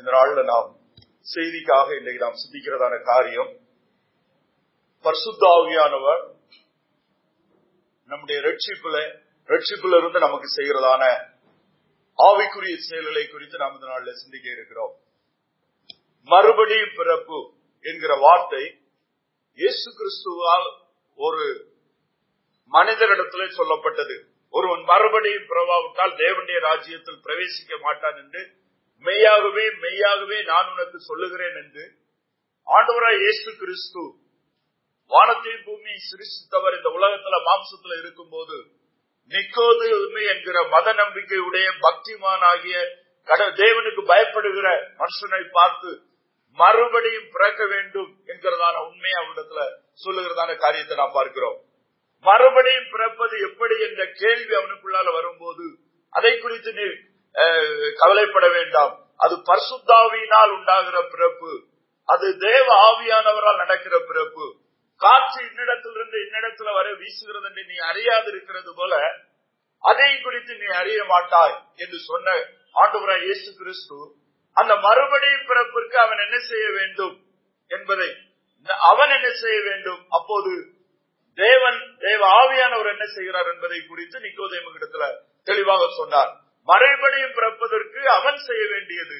இந்த நாள்ல நாம் செய்திக்காக இன்றைக்கு நாம் சிந்திக்கிறதான காரியம் பர்சுத்தாவியானவர் நம்முடைய ரட்சிப்புல ரட்சிப்புல இருந்து நமக்கு செய்கிறதான ஆவிக்குரிய செயல்களை குறித்து நாம் இந்த நாளில் சிந்திக்க இருக்கிறோம். மறுபடியும் பிறப்பு என்கிற வார்த்தை இயேசு கிறிஸ்துவால் ஒரு மனிதரிடத்திலே சொல்லப்பட்டது. ஒருவன் மறுபடியும் பிறவாவிட்டால் தேவனுடைய ராஜ்யத்தில் பிரவேசிக்க மாட்டான் என்று மெய்யாகவே மெய்யாகவே நான் உனக்கு சொல்லுகிறேன் என்று ஆண்டவராய் இயேசு கிறிஸ்து வானத்தையும் பூமியை சிரிசித்தவர் இந்த உலகத்துல மாம்சத்துல இருக்கும் போது நிக்கோது என்கிற மத நம்பிக்கையுடைய பக்திமான் ஆகிய கட தேவனுக்கு பயப்படுகிற மனுஷனை பார்த்து மறுபடியும் பிறக்க வேண்டும் என்கிறதான உண்மையை அவனிடத்துல சொல்லுகிறதான காரியத்தை நான் பார்க்கிறோம். மறுபடியும் பிறப்பது எப்படி என்ற கேள்வி அவனுக்குள்ளால வரும்போது அதை குறித்து நீ கவலைப்பட வேண்டாம். அது பர்சுத்தாவியினால் உண்டாகிற பிறப்பு. அது தேவ ஆவியானவரால் நடக்கிற பிறப்பு. காற்று இன்னிடத்திலிருந்து இன்னிடத்துல வர வீசுகிறது என்று நீ அறியாது இருக்கிறது போல அதை குறித்து நீ அறிய மாட்டாய் என்று சொன்ன ஆண்டவராய் இயேசு கிறிஸ்து அந்த மறுபடியும் பிறப்பிற்கு அவன் என்ன செய்ய வேண்டும் என்பதை அவன் என்ன செய்ய வேண்டும்? அப்போது தேவன் தேவ ஆவியானவர் என்ன செய்கிறார் என்பதை குறித்து நிக்கோதேமகிடத்துல தெளிவாக சொன்னார். மறுபடியும் பிறப்பதற்கு அவன் செய்ய வேண்டியது.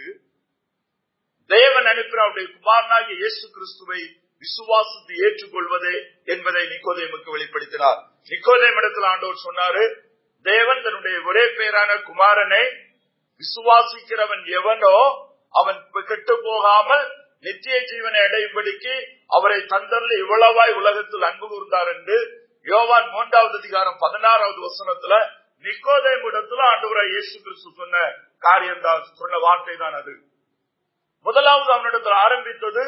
தேவன் அனுப்பின அவருடைய குமாரனாகிய இயேசு கிறிஸ்துவை விசுவாசத்தை ஏற்றுக்கொள்வதே என்பதை நிக்கோதேமுக்கு வெளிப்படுத்தினார். நிக்கோதேம் இடத்தில் ஆண்டவர் சொன்னாரு தேவன் தன்னுடைய ஒரே பெயரான குமாரனை விசுவாசிக்கிறவன் எவனோ அவன் கெட்டு போகாமல் நித்திய ஜீவனை அடையும்படிக்கு அவரை தந்தரில் இவ்வளவாய் உலகத்தில் அன்பு கூர்ந்தார் என்று யோவான் மூன்றாவது அதிகாரம் பதினாறாவது வசனத்துல நிக்கோதேம் இடத்துல ஆண்டவராய் இயேசு கிறிஸ்து சொன்ன காரியம் தான் சொன்ன வார்த்தை தான் அது. முதலாவது அவனிடத்தில் ஆரம்பித்தது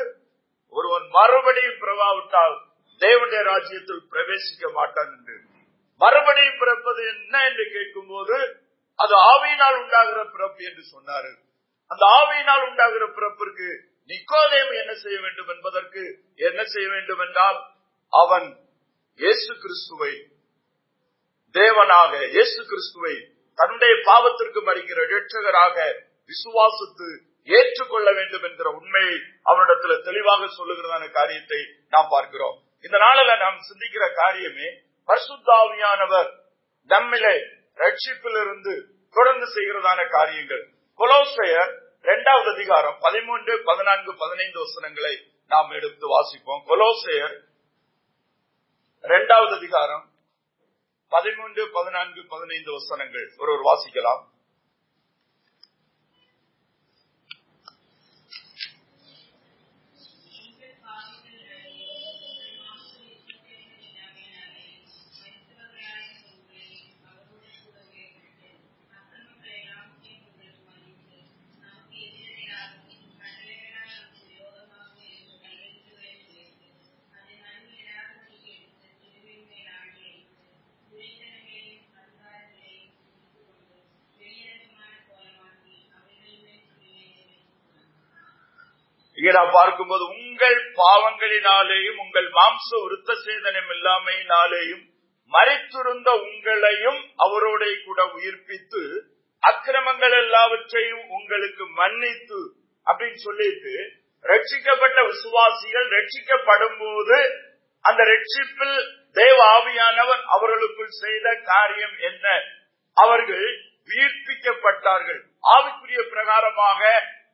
ஒருவன் மறுபடியும் பிறவாவிட்டால் தேவனுடைய ராஜ்யத்தில் பிரவேசிக்க மாட்டான் என்று. மறுபடியும் பிறப்பது என்ன என்று கேட்கும் போது அது ஆவியினால் உண்டாகிற பிறப்பு என்று சொன்னாரு. அந்த ஆவியினால் உண்டாகிற பிறப்பிற்கு நிக்கோதயம் என்ன செய்ய வேண்டும் என்பதற்கு என்ன செய்ய வேண்டும் என்றால் அவன் இயேசு கிறிஸ்துவை தேவனாக இயேசு கிறிஸ்துவை தன்னுடைய பாவத்திற்கு மறிக்கிற ரட்சகராக விசுவாசித்து ஏற்றுக்கொள்ள வேண்டும் என்கிற உண்மையை அவனிடத்துல தெளிவாக சொல்லுகிறதான காரியத்தை நாம் பார்க்கிறோம். இந்த நாளில நாம் சிந்திக்கிற காரியமே பரிசுத்தாவியானவர் நம்மிலே ரட்சிப்பிலிருந்து தொடர்ந்து செய்கிறதான காரியங்கள். கொலோசையர் இரண்டாவது அதிகாரம் பதிமூன்று பதினான்கு பதினைந்து வசனங்களை நாம் எடுத்து வாசிப்போம். கொலோசையர் இரண்டாவது அதிகாரம் பதிமூன்று பதினான்கு பதினைந்து வசனங்கள். ஒருவர் வாசிக்கலாம். இங்கே நான் பார்க்கும்போது உங்கள் பாவங்களினாலேயும் உங்கள் மாம்ச விருத்த சேதனம் இல்லாமையினாலேயும் மறைத்திருந்த உங்களையும் அவரோட கூட உயிர்ப்பித்து அக்கிரமங்கள் எல்லாவற்றையும் உங்களுக்கு மன்னித்து அப்படின்னு சொல்லிட்டு ரட்சிக்கப்பட்ட விசுவாசிகள் ரட்சிக்கப்படும் போது அந்த ரட்சிப்பில் தேவ ஆவியானவர் அவர்களுக்குள் செய்த காரியம் என்ன? அவர்கள் உயிர்ப்பிக்கப்பட்டார்கள். ஆவிக்குரிய பிரகாரமாக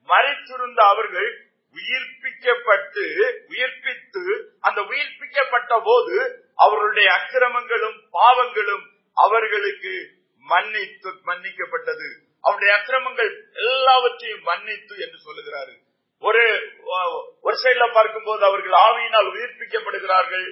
மறைத்திருந்த அவர்கள் உயிர்ப்பிக்கப்பட்டு உயிர்ப்பித்து அந்த உயிர்ப்பிக்கப்பட்ட போது அவர்களுடைய அக்கிரமங்களும் பாவங்களும் அவர்களுக்கு மன்னித்து மன்னிக்கப்பட்டது. அவருடைய அக்கிரமங்கள் எல்லாவற்றையும் மன்னித்து என்று சொல்லுகிறாரு. ஒரு ஒரு சைட்ல பார்க்கும்போது அவர்கள் ஆவியினால் உயிர்ப்பிக்கப்படுகிறார்கள்.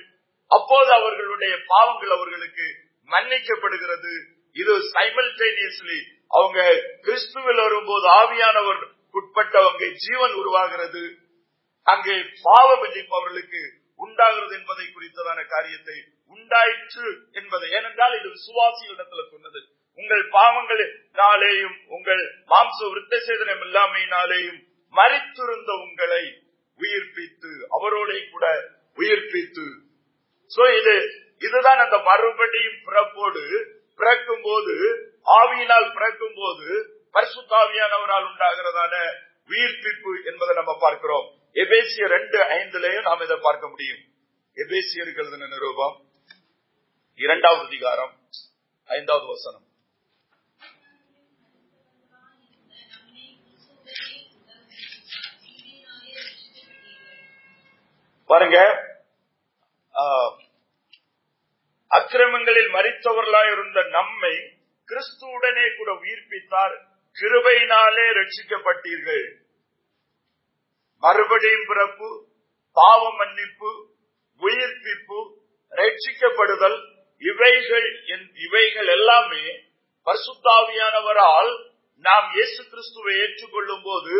அப்போது அவர்களுடைய பாவங்கள் அவர்களுக்கு மன்னிக்கப்படுகிறது. இது சைமல்டேனியஸ்லி அவங்க கிறிஸ்துவில் வரும்போது ஆவியானவர் உட்பட்டவங்க ஜீவன் உருவாகிறது. அங்கே பாவ மன்னிப்பு அவர்களுக்கு உண்டாகிறது என்பதை குறித்ததான காரியத்தை உண்டாயிற்று என்பதை. ஏனென்றால் இது விசுவாசிகளிடத்துல சொன்னது. உங்கள் பாவங்களினாலேயும் உங்கள் மாம்ச விருத்த சேதனம் இல்லாமையினாலேயும் மறித்திருந்த உங்களை உயிர்ப்பித்து அவரோட கூட உயிர்ப்பித்து. சோ இது இதுதான் அந்த மறுபடியும் பிறப்போடு பிறக்கும் போது ஆவியினால் பிறக்கும் போது பரிசுத்தாவியானவரால் உண்டாகிறதான உயிர்ப்பிப்பு என்பதை நம்ம பார்க்கிறோம். எபேசிய ரெண்டு ஐந்துலயும் நாம் இதை பார்க்க முடியும். எபேசியர்கள் நிரூபம்? இரண்டாவது அதிகாரம் ஐந்தாவது வசனம். பாருங்க. ஆஹ், அக்கிரமங்களில் மறித்தவர்களாய் இருந்த நம்மை கிறிஸ்துவுடனே கூட உயிர்ப்பித்தார். கிருபையினாலே ரட்சிக்கப்பட்டீர்கள். மறுபடியும் பிறப்பு பாவ மன்னிப்பு உயிர்ப்பிப்பு ரட்சிக்கப்படுதல் இவைகள் என்- இவைகள் எல்லாமே பரிசுத்தாவியானவரால் நாம் இயேசு கிறிஸ்துவை ஏற்றுக்கொள்ளும் போது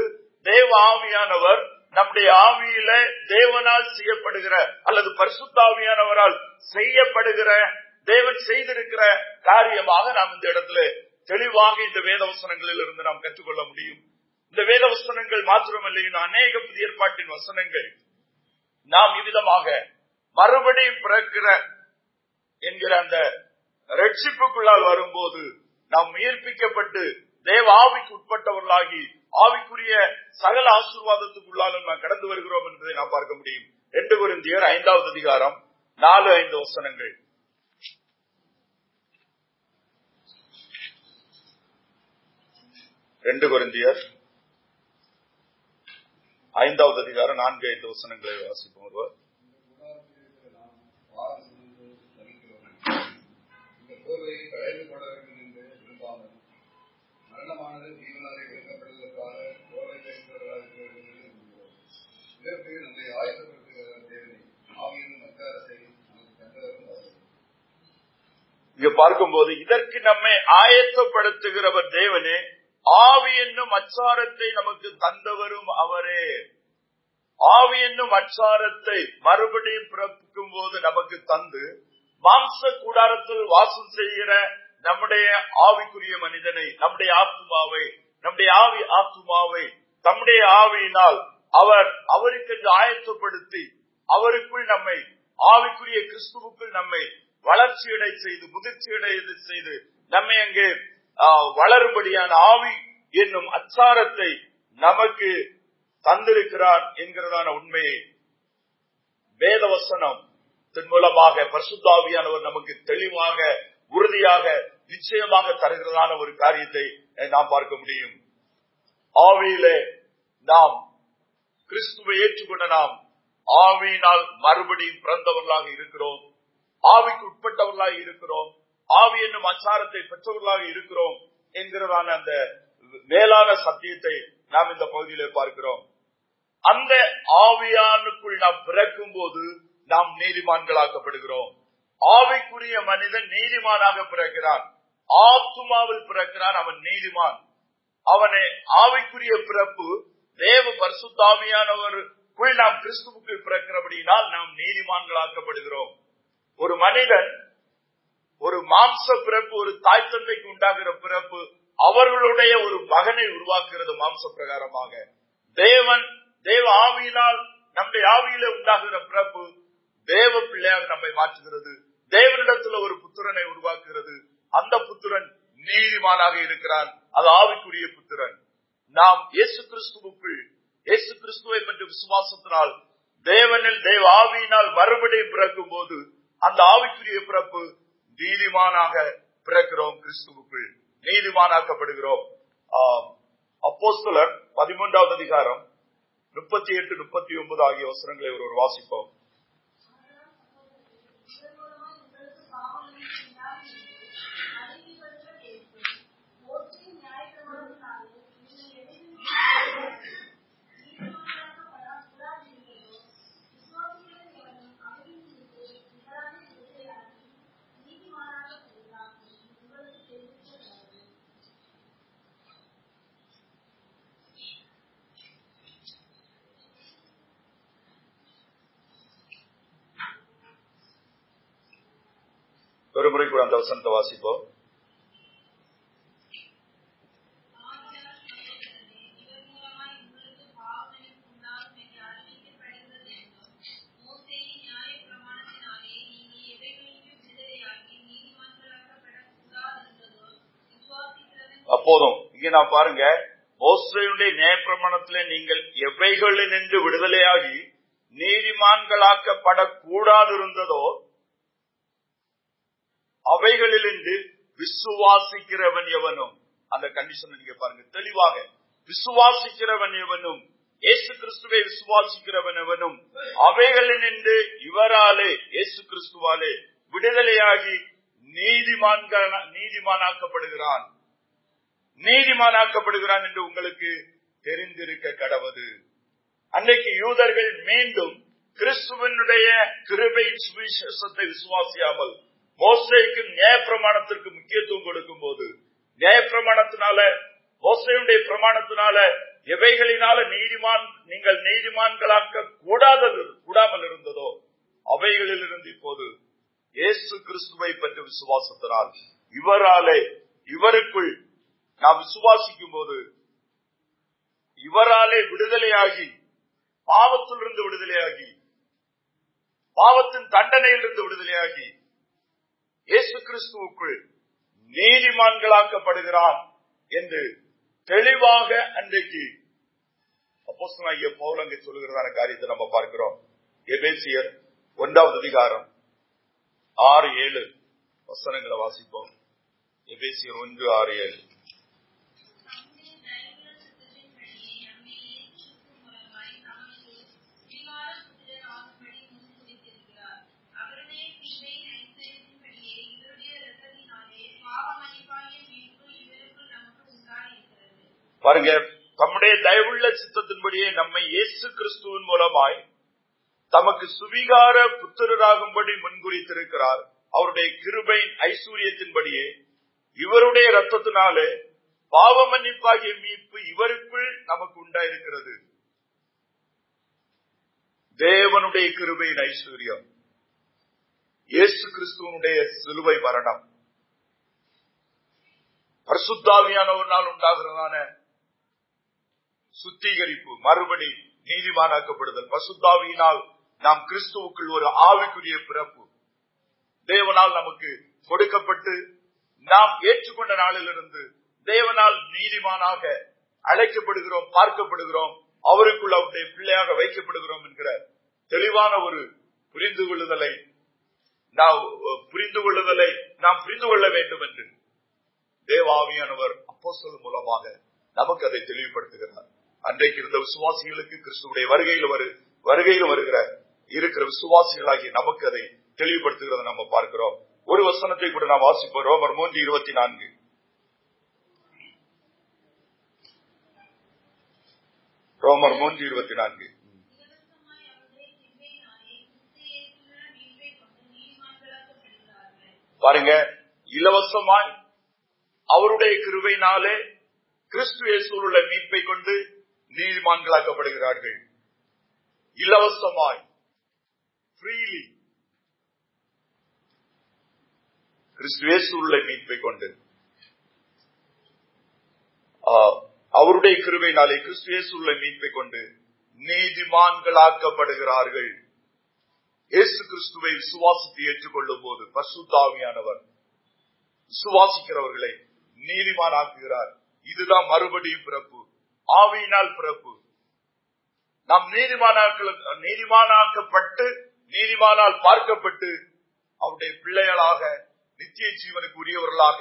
தேவ ஆவியானவர் நம்முடைய ஆவியில தேவனால் செய்யப்படுகிற அல்லது பரிசுத்தாவியானவரால் செய்யப்படுகிற தேவன் செய்திருக்கிற காரியமாக நாம் இந்த இடத்துல தெளிவாக இந்த வேதவசனங்களில் இருந்து நாம் கற்றுக்கொள்ள முடியும். இந்த வேத வசனங்கள் மாத்திரமல்ல இன்னும் அநேக புதிய ஏற்பாட்டின் வசனங்கள். நாம் இவ்விதமாக மறுபடியும் பிறக்கிற என்கிற அந்த ரட்சிப்புக்குள்ளால் வரும்போது நாம் உயிர்ப்பிக்கப்பட்டு தேவ ஆவிக்கு உட்பட்டவர்களாகி ஆவிக்குரிய சகல ஆசீர்வாதத்துக்குள்ளாலும் நாம் கடந்து வருகிறோம் என்பதை நாம் பார்க்க முடியும். ரெண்டு குருந்தியர் ஐந்தாவது அதிகாரம் நாலு ஐந்து வசனங்கள். ரெண்டு குருந்தியர் ஐந்தாவது அதிகாரம் நான்கு ஐந்து வசனங்களை வாசிப்போம் ஒருவர். மரணமானது கோவை நம்மை ஆயத்தப்படுத்துகிற தேவனை ஆவியின் இங்க பார்க்கும்போது இதற்கு நம்மை ஆயத்தப்படுத்துகிறவர் தேவனே ஆவி என்னும் அச்சாரத்தை நமக்கு தந்தவரும் அவரே. ஆவி என்னும் அச்சாரத்தை மறுபடியும் பிறப்பிக்கும் போது நமக்கு தந்து மாம்ச கூடாரத்தில் வாசம் செய்கிற நம்முடைய ஆவிக்குரிய மனிதனை நம்முடைய ஆத்துமாவை நம்முடைய ஆவி ஆத்துமாவை தம்முடைய ஆவியினால் அவர் அவருக்கு ஆயத்தப்படுத்தி அவருக்குள் நம்மை ஆவிக்குரிய கிறிஸ்துவுக்குள் நம்மை வளர்ச்சியடை செய்து முதிர்ச்சியடை செய்து நம்மை அங்கே வளரும்படியான ஆவி என்னும் அச்சாரத்தை நமக்கு தந்திருக்கிறார் என்கிறதான உண்மையை வேதவசனம் மூலமாக பரிசுத்தாவியானவர் நமக்கு தெளிவாக உறுதியாக நிச்சயமாக தருகிறதான ஒரு காரியத்தை நாம் பார்க்க முடியும். ஆவியிலே நாம் கிறிஸ்துவை ஏற்றுக்கொண்ட நாம் ஆவியினால் மறுபடியும் பிறந்தவர்களாக இருக்கிறோம். ஆவிக்கு உட்பட்டவர்களாக இருக்கிறோம். ஆவி என்னும் அச்சாரத்தை பெற்றவர்களாக இருக்கிறோம் என்கிறதான அந்த மேலான சத்தியத்தை நாம் இந்த பகுதியிலே பார்க்கிறோம். அந்த ஆவியானுக்குள் நாம் பிறக்கும் போது நாம் நீதிமான்களாக்கப்படுகிறோம். ஆவிக்குரிய மனிதன் நீதிமானாக பிறக்கிறான். ஆத்துமாவில் பிறக்கிறான். அவன் நீதிமான். அவனை ஆவிக்குரிய பிறப்பு தேவ பரிசுத்தாவியானவருக்குள் நாம் கிறிஸ்துவுக்குள் பிறக்கிறபடியினால் நாம் நீதிமான்களாக்கப்படுகிறோம். ஒரு மனிதன் மாம்ச பிறப்பு ஒரு தாய் தந்தைக்கு உண்டாகிற பிறப்பு அவர்களுடைய ஒரு மகனை உருவாக்குறது மாம்ச பிரகாரமாக தேவன் தேவ ஆவியினால் நம்முடைய ஆவியில உண்டாகிற பிறப்பு தேவ பிள்ளையாக நம்மை மாற்றுகிறது. தேவனிடத்துல ஒரு புத்திரனை உருவாக்குகிறது. அந்த புத்திரன் நீதிமானாக இருக்கிறான். அது ஆவிக்குரிய புத்திரன். நாம் இயேசு கிறிஸ்துவுக்குள் இயேசு கிறிஸ்துவை பற்றி விசுவாசத்தினால் தேவனில் தேவ ஆவியினால் மறுபடியும் பிறக்கும் போது அந்த ஆவிக்குரிய பிறப்பு நீதிமானாக பிறக்கிறோம் கிறிஸ்துவுக்குள் நீதிமானாக்கப்படுகிறோம். ஆம். அப்போஸ்தலர் பதிமூன்றாவது அதிகாரம் முப்பத்தி எட்டு முப்பத்தி ஒன்பது ஆகிய வசனங்களை ஒருவர் வாசிப்போம். ஒரு முறை கூட அந்த வசனத்தை வாசிப்போம். அப்போதும் இங்க நான் பாருங்க மோசையுடைய நியாயப்பிரமாணத்திலே நீங்கள் எவைகளில் நின்று விடுதலையாகி நீதிமான்களாக்கப்படக்கூடாது இருந்ததோ அவைகளிலிருந்து விசுவாசிக்கிறவன் எவனும் அந்த கண்டிஷன் நீங்க பாருங்க தெளிவாக விசுவாசிக்கிறவன் எவனும் இயேசு கிறிஸ்துவை விசுவாசிக்கிறவன் எவனும் அவைகளினின்று இவராலே இயேசு கிறிஸ்துவாலே விடுதலையாகி நீதிமான் நீதிமானாக்கப்படுகிறான். நீதிமானாக்கப்படுகிறான் என்று உங்களுக்கு தெரிந்திருக்க கடவது. அன்றைக்கு யூதர்கள் மீண்டும் கிறிஸ்துவனுடைய கிருபையின் சுவிசேஷத்தை விசுவாசியாமல் மோசைக்கு நியாயப்பிரமாணத்திற்கு முக்கியத்துவம் கொடுக்கும் போது நியாயப்பிரமாணத்தினால மோசையுடைய பிரமாணத்தினால எவைகளினால நீதிமான் நீங்கள் நீதிமான்களாக்க கூடாதது கூடாமல் இருந்ததோ அவைகளில் இருந்து இப்போது இயேசு கிறிஸ்துவை பற்றி விசுவாசத்தினால் இவராலே இவருக்குள் நாம் விசுவாசிக்கும் போது இவராலே விடுதலையாகி பாவத்திலிருந்து விடுதலையாகி பாவத்தின் தண்டனையிலிருந்து விடுதலையாகி இயேசு கிறிஸ்துவுக்குள் நீதிமான்களாக்கப்படுகிறான் என்று தெளிவாக அன்றைக்கு அப்போஸ்தலனாகிய பவுல் அங்கே சொல்லுகிறதான காரியத்தை நம்ம பார்க்கிறோம். எபேசியர் ஒன்றாவது அதிகாரம் ஆறு ஏழு வசனங்களை வாசிப்போம். எபேசியர் ஒன்று ஆறு ஏழு. பாருங்க தம்முடைய தயவுள்ள சித்தத்தின்படியே நம்மை இயேசு கிறிஸ்துவின் மூலமாய் தமக்கு சுவிகார புத்திரராகும்படி முன்குறித்திருக்கிறார். அவருடைய கிருபையின் ஐஸ்வர்யத்தின்படியே இவருடைய ரத்தத்தினாலே பாவ மன்னிப்பாகிய மீட்பு இவருக்குள் நமக்கு உண்டாயிருக்கிறது. தேவனுடைய கிருபையின் ஐஸ்வர்யம் இயேசு கிறிஸ்துவனுடைய சிலுவை மரணம் பரிசுத்தாவியானவர்னால் உண்டாகிறதான சுத்திகரிப்பு மறுபடி நீதிமானாக்கப்படுதல். பசுத்தாவியினால் நாம் கிறிஸ்துவுக்குள் ஒரு ஆவிக்குரிய பிறப்பு. தேவனால் நமக்கு கொடுக்கப்பட்டு நாம் ஏற்றுக்கொண்ட நாளிலிருந்து தேவனால் நீதிமானாக அழைக்கப்படுகிறோம் பார்க்கப்படுகிறோம். அவருக்குள் அவருடைய பிள்ளையாக வைக்கப்படுகிறோம் என்கிற தெளிவான ஒரு புரிந்து கொள்ளுதலை நாம் புரிந்து கொள்ளுதலை நாம் புரிந்து கொள்ள வேண்டும் என்று தேவாவியானவர் அப்போஸ்தலர் மூலமாக நமக்கு அதை தெளிவுபடுத்துகிறார். அன்றைக்கு இருந்த விசுவாசிகளுக்கு கிறிஸ்துடைய வருகையில் வரு வருகையில் வருகிற இருக்கிற விசுவாசிகளாகி நமக்கு அதை தெளிவுபடுத்துகிறத நம்ம பார்க்கிறோம். ஒரு வசனத்தை கூட நாம் வாசிப்போம். ரோமர் மூன்று இருபத்தி நான்கு. ரோமர் மூன்று இருபத்தி நான்கு. பாருங்க இலவசமாய் அவருடைய கிருவையினாலே கிறிஸ்து இயேசுள்ள மீட்பை கொண்டு நீதிமான்களாக்கப்படுகிறார்கள். இலவசமாய் ஃப்ரீலி கிறிஸ்து மீட்பை கொண்டு. அவருடைய கிருபையினாலே கிறிஸ்து மீட்பை கொண்டு நீதிமான்களாக்கப்படுகிறார்கள். இயேசு கிறிஸ்துவை விசுவாசத்தை ஏற்றுக்கொள்ளும் போது பசுத்தாவியானவர் விசுவாசிக்கிறவர்களை நீதிமானாக்குகிறார். இதுதான் மறுபடியும் பிறப்பு. ஆவியினால் பிறப்பு. நாம் நீதிமானாக்கள் நீதிமானாக்கப்பட்டு நீதிமானால் பார்க்கப்பட்டு அவருடைய பிள்ளைகளாக நித்திய ஜீவனுக்கு உரியவர்களாக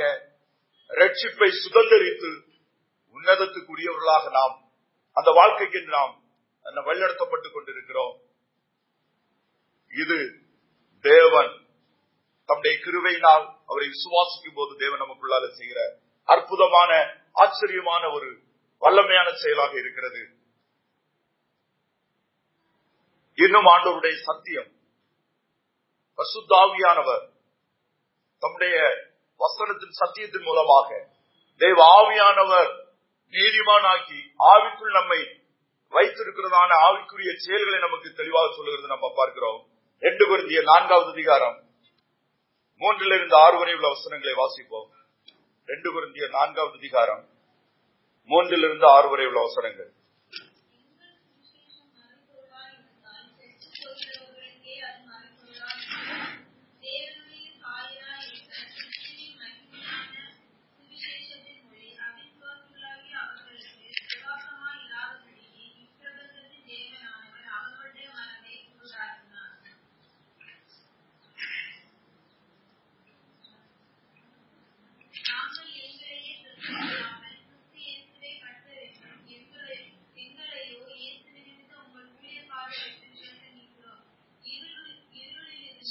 ரட்சிப்பை சுதந்திரித்து உன்னதத்துக்குரியவர்களாக நாம் அந்த வாழ்க்கைக்கு நாம் வழிநடத்தப்பட்டுக் கொண்டிருக்கிறோம். இது தேவன் தம்முடைய கிருவையினால் அவரை விசுவாசிக்கும் போது தேவன் நமக்குள்ளால செய்கிற அற்புதமான ஆச்சரியமான ஒரு வல்லமையான செயலாக இருக்கிறது. இன்னும் ஆண்டவருடைய சத்தியம். பசுத்தாவியானவர் தம்முடைய வசனத்தின் சத்தியத்தின் மூலமாக தேவ ஆவியானவர் நீதிமானாக்கி ஆவிக்குள் நம்மை வைத்திருக்கிறதான ஆவிக்குரிய செயல்களை நமக்கு தெளிவாக சொல்லுகிறது நம்ம பார்க்கிறோம். ரெண்டு குருந்திய நான்காவது அதிகாரம் மூன்றிலிருந்து ஆறு வரை உள்ள வசனங்களை வாசிப்போம். ரெண்டு குருந்திய நான்காவது அதிகாரம் மூன்றிலிருந்து ஆறு வரை உள்ள அவசரங்கள்.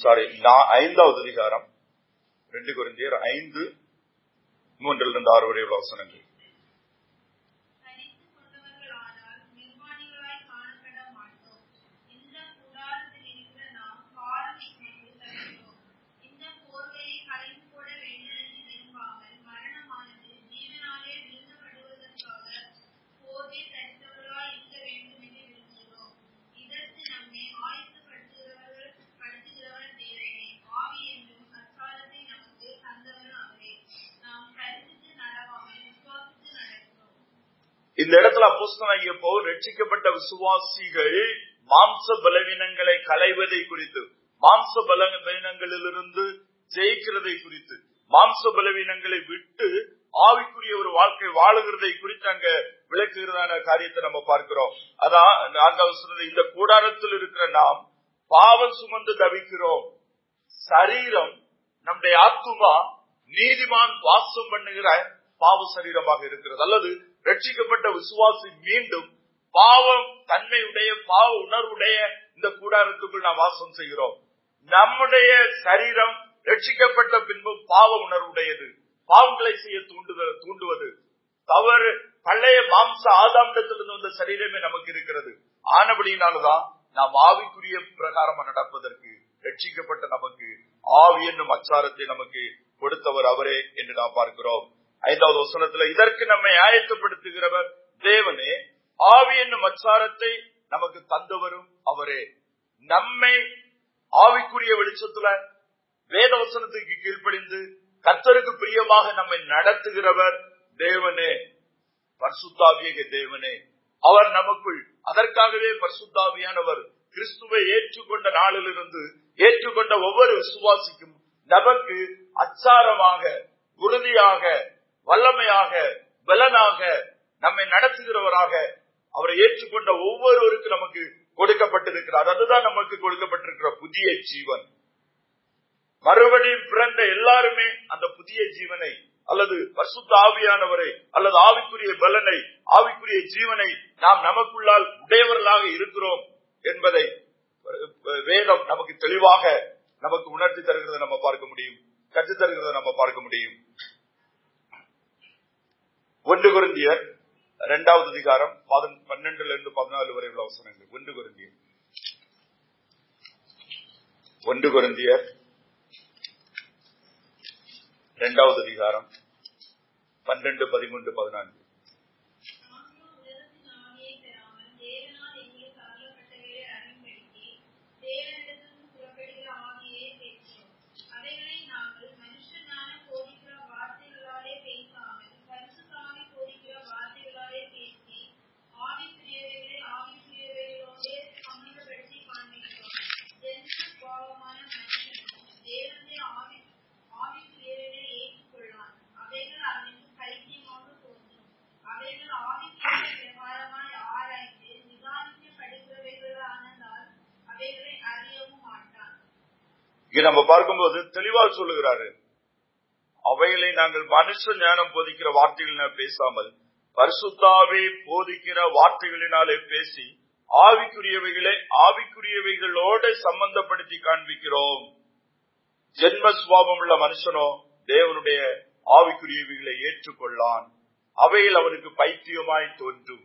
சாரி ஐந்தாவது அதிகாரம் ரெண்டு குருந்தியர் ஐந்து மூன்றிலிருந்து ஆறு வரை உள்ள வசனங்கள் தரித்துக் கொண்டவர்களானால் நிர்வாணிகளாய் காணப்பட மாட்டோம். இந்த கூடாரத்தில் இருக்கிற நாம் பாரத்தை கொண்டு தருகிறோம். இந்த போர்வையை களைந்து போட வேண்டுமென்று விரும்பாமல், மரணமானது ஜீவனாலே விழுங்கப்படுவதற்காக போர்வை தரித்தவர்களாய் இருக்க வேண்டுமென்று விரும்புகிறோம். இதற்கு நம்மை ஆயத்தப்படுத்துகிறவர்கள் படுத்துகிறவர் தேவனே. ஆவி என்னும் அச்சாரத்தை நமக்கு தந்தவர் அவரே. நாம் கருத்துக்கு நடவாமல் விசுவாசித்து நடக்கிறோம். இந்த இடத்துல பவுல் ரட்சிக்கப்பட்ட விசுவாசிகள் மாம்ச பலவீனங்களை களைவதை குறித்து மாம்ச பலவீனங்களிலிருந்து ஜெயிக்கிறதை குறித்து மாம்ச பலவீனங்களை விட்டு ஆவிக்குரிய ஒரு வாழ்க்கை வாழுகிறதை குறித்து அங்க விளக்குகிறதான காரியத்தை நம்ம பார்க்கிறோம். அதான் நான்காவது சொன்னது இந்த கூடாரத்தில் இருக்கிற நாம் பாவம் சுமந்து தவிக்கிறோம். சரீரம் நம்முடைய ஆத்துமா நீதிமான் வாசம் பண்ணுகிற பாவ சரீரமாக இருக்கிறது. அல்லது ரட்சிக்கப்பட்ட விசுவாசி மீண்டும் பாவம் தன்மையுடைய பாவ உணர்வுடைய இந்த கூடாரத்துக்குள் நாம் வாசம் செய்கிறோம். நம்முடைய சரீரம் ரட்சிக்கப்பட்ட பின்பு பாவ உணர்வுடையது. பாவங்களை செய்ய தூண்டுதல் தூண்டுவது. தவறு பழைய மாம்ச ஆதாண்டத்திலிருந்து வந்த சரீரமே நமக்கு இருக்கிறது. ஆனபடியினாலதான் நாம் ஆவிக்குரிய பிரகாரமா நடப்பதற்கு ரட்சிக்கப்பட்ட நமக்கு ஆவி என்னும் அச்சாரத்தை நமக்கு கொடுத்தவர் அவரே என்று நாம் பார்க்கிறோம். ஐந்தாவது வசனத்துல இதற்கு நம்மை ஆயத்தப்படுத்துகிறவர் தேவனே ஆவி என்னும் அச்சாரத்தை நமக்கு தந்தவரும் அவரே. நம்மை ஆவிக்குரிய வெளிச்சத்துல வேத வசனத்துக்கு கீழ்ப்படிந்து கர்த்தருக்கு பிரியமாக நம்மை நடத்துகிறவர் தேவனே. பர்சுத்தாவியக தேவனே. அவர் நமக்குள் அதற்காகவே பர்சுத்தாவியானவர் கிறிஸ்துவை ஏற்றுக்கொண்ட நாளிலிருந்து ஏற்றுக்கொண்ட ஒவ்வொரு விசுவாசிக்கும் நமக்கு அச்சாரமாக உறுதியாக வல்லமையாக பலனாக நம்மை நடத்துகிறவராக அவரை ஏற்றுக்கொண்ட ஒவ்வொருவருக்கு நமக்கு கொடுக்கப்பட்டிருக்கிறார். அதுதான் நமக்கு கொடுக்கப்பட்டிருக்கிற புதிய ஜீவன். மறுபடியும் பிறந்த எல்லாருமே அந்த புதிய ஜீவனை அல்லது பசுத்த ஆவியானவரை அல்லது ஆவிக்குரிய பலனை ஆவிக்குரிய ஜீவனை நாம் நமக்குள்ளால் உடையவர்களாக இருக்கிறோம் என்பதை வேதம் நமக்கு தெளிவாக நமக்கு உணர்த்தி தருகிறதை நம்ம பார்க்க முடியும் கற்று தருகிறதை நம்ம பார்க்க முடியும். ஒன்று குருந்தியர் இரண்டாவது அதிகாரம் பன்னெண்டுல இருந்து பதினாலு வரை உள்ள வசனங்கள். ஒன்று குருந்தியர். ஒன்று குருந்தியர் இரண்டாவது அதிகாரம் பன்னெண்டு பதிமூன்று பதினான்கு நாங்களோ உலகத்தின் ஆவியை பெறாமல் தேவனால் எங்களுக்கு அருளப்பட்டவைகளை அறியும்படிக்கு தேவனிடத்திலிருந்து புறப்படுகிற ஆவியையே பேசுகிறோம். அவைகளை நாங்கள் மனுஷனான போதிக்கிற வார்த்தைகளாலே பேசாமல் பரிசுத்த ஆவி போதிக்கிற வார்த்தைகளாலே பேசி ஆவிக்குரியவைகளை ஆவிக்குரியவைகளோடே சம்பந்தப்படுத்தி காண்பிக்கிறோம். ஜென்ம பாவமான மனுஷனும் தேவனுடைய ஆவி ஆவிக்குரியவைகளை ஏற்றுக்கொள்ளான். அவைகள் அவனுக்கு பைத்தியமாக தோன்றும். அவைகள் ஆவிக்குரிய பிரகாரமாய் ஆராய்ந்து நிதானிக்கப்படுகிறவைகளானதால் அவைகளை அறியவும் மாட்டான். இங்க நம்ம பார்க்கும்போது தெளிவாக சொல்லுகிறாரு. அவைகளை நாங்கள் மனுஷ ஞானம் போதிக்கிற வார்த்தைகள் பேசாமல் பரிசுத்தாவே போதிக்கிற வார்த்தைகளினாலே பேசி ஆவிக்குரியவைகளை ஆவிக்குரியவைகளோட சம்பந்தப்படுத்தி காண்பிக்கிறோம். ஜென்ம சுவாபம் உள்ள மனுஷனோ தேவனுடைய ஆவிக்குரியவைகளை ஏற்றுக்கொள்ளான். அவையில் அவனுக்கு பைத்தியமாய் தோன்றும்.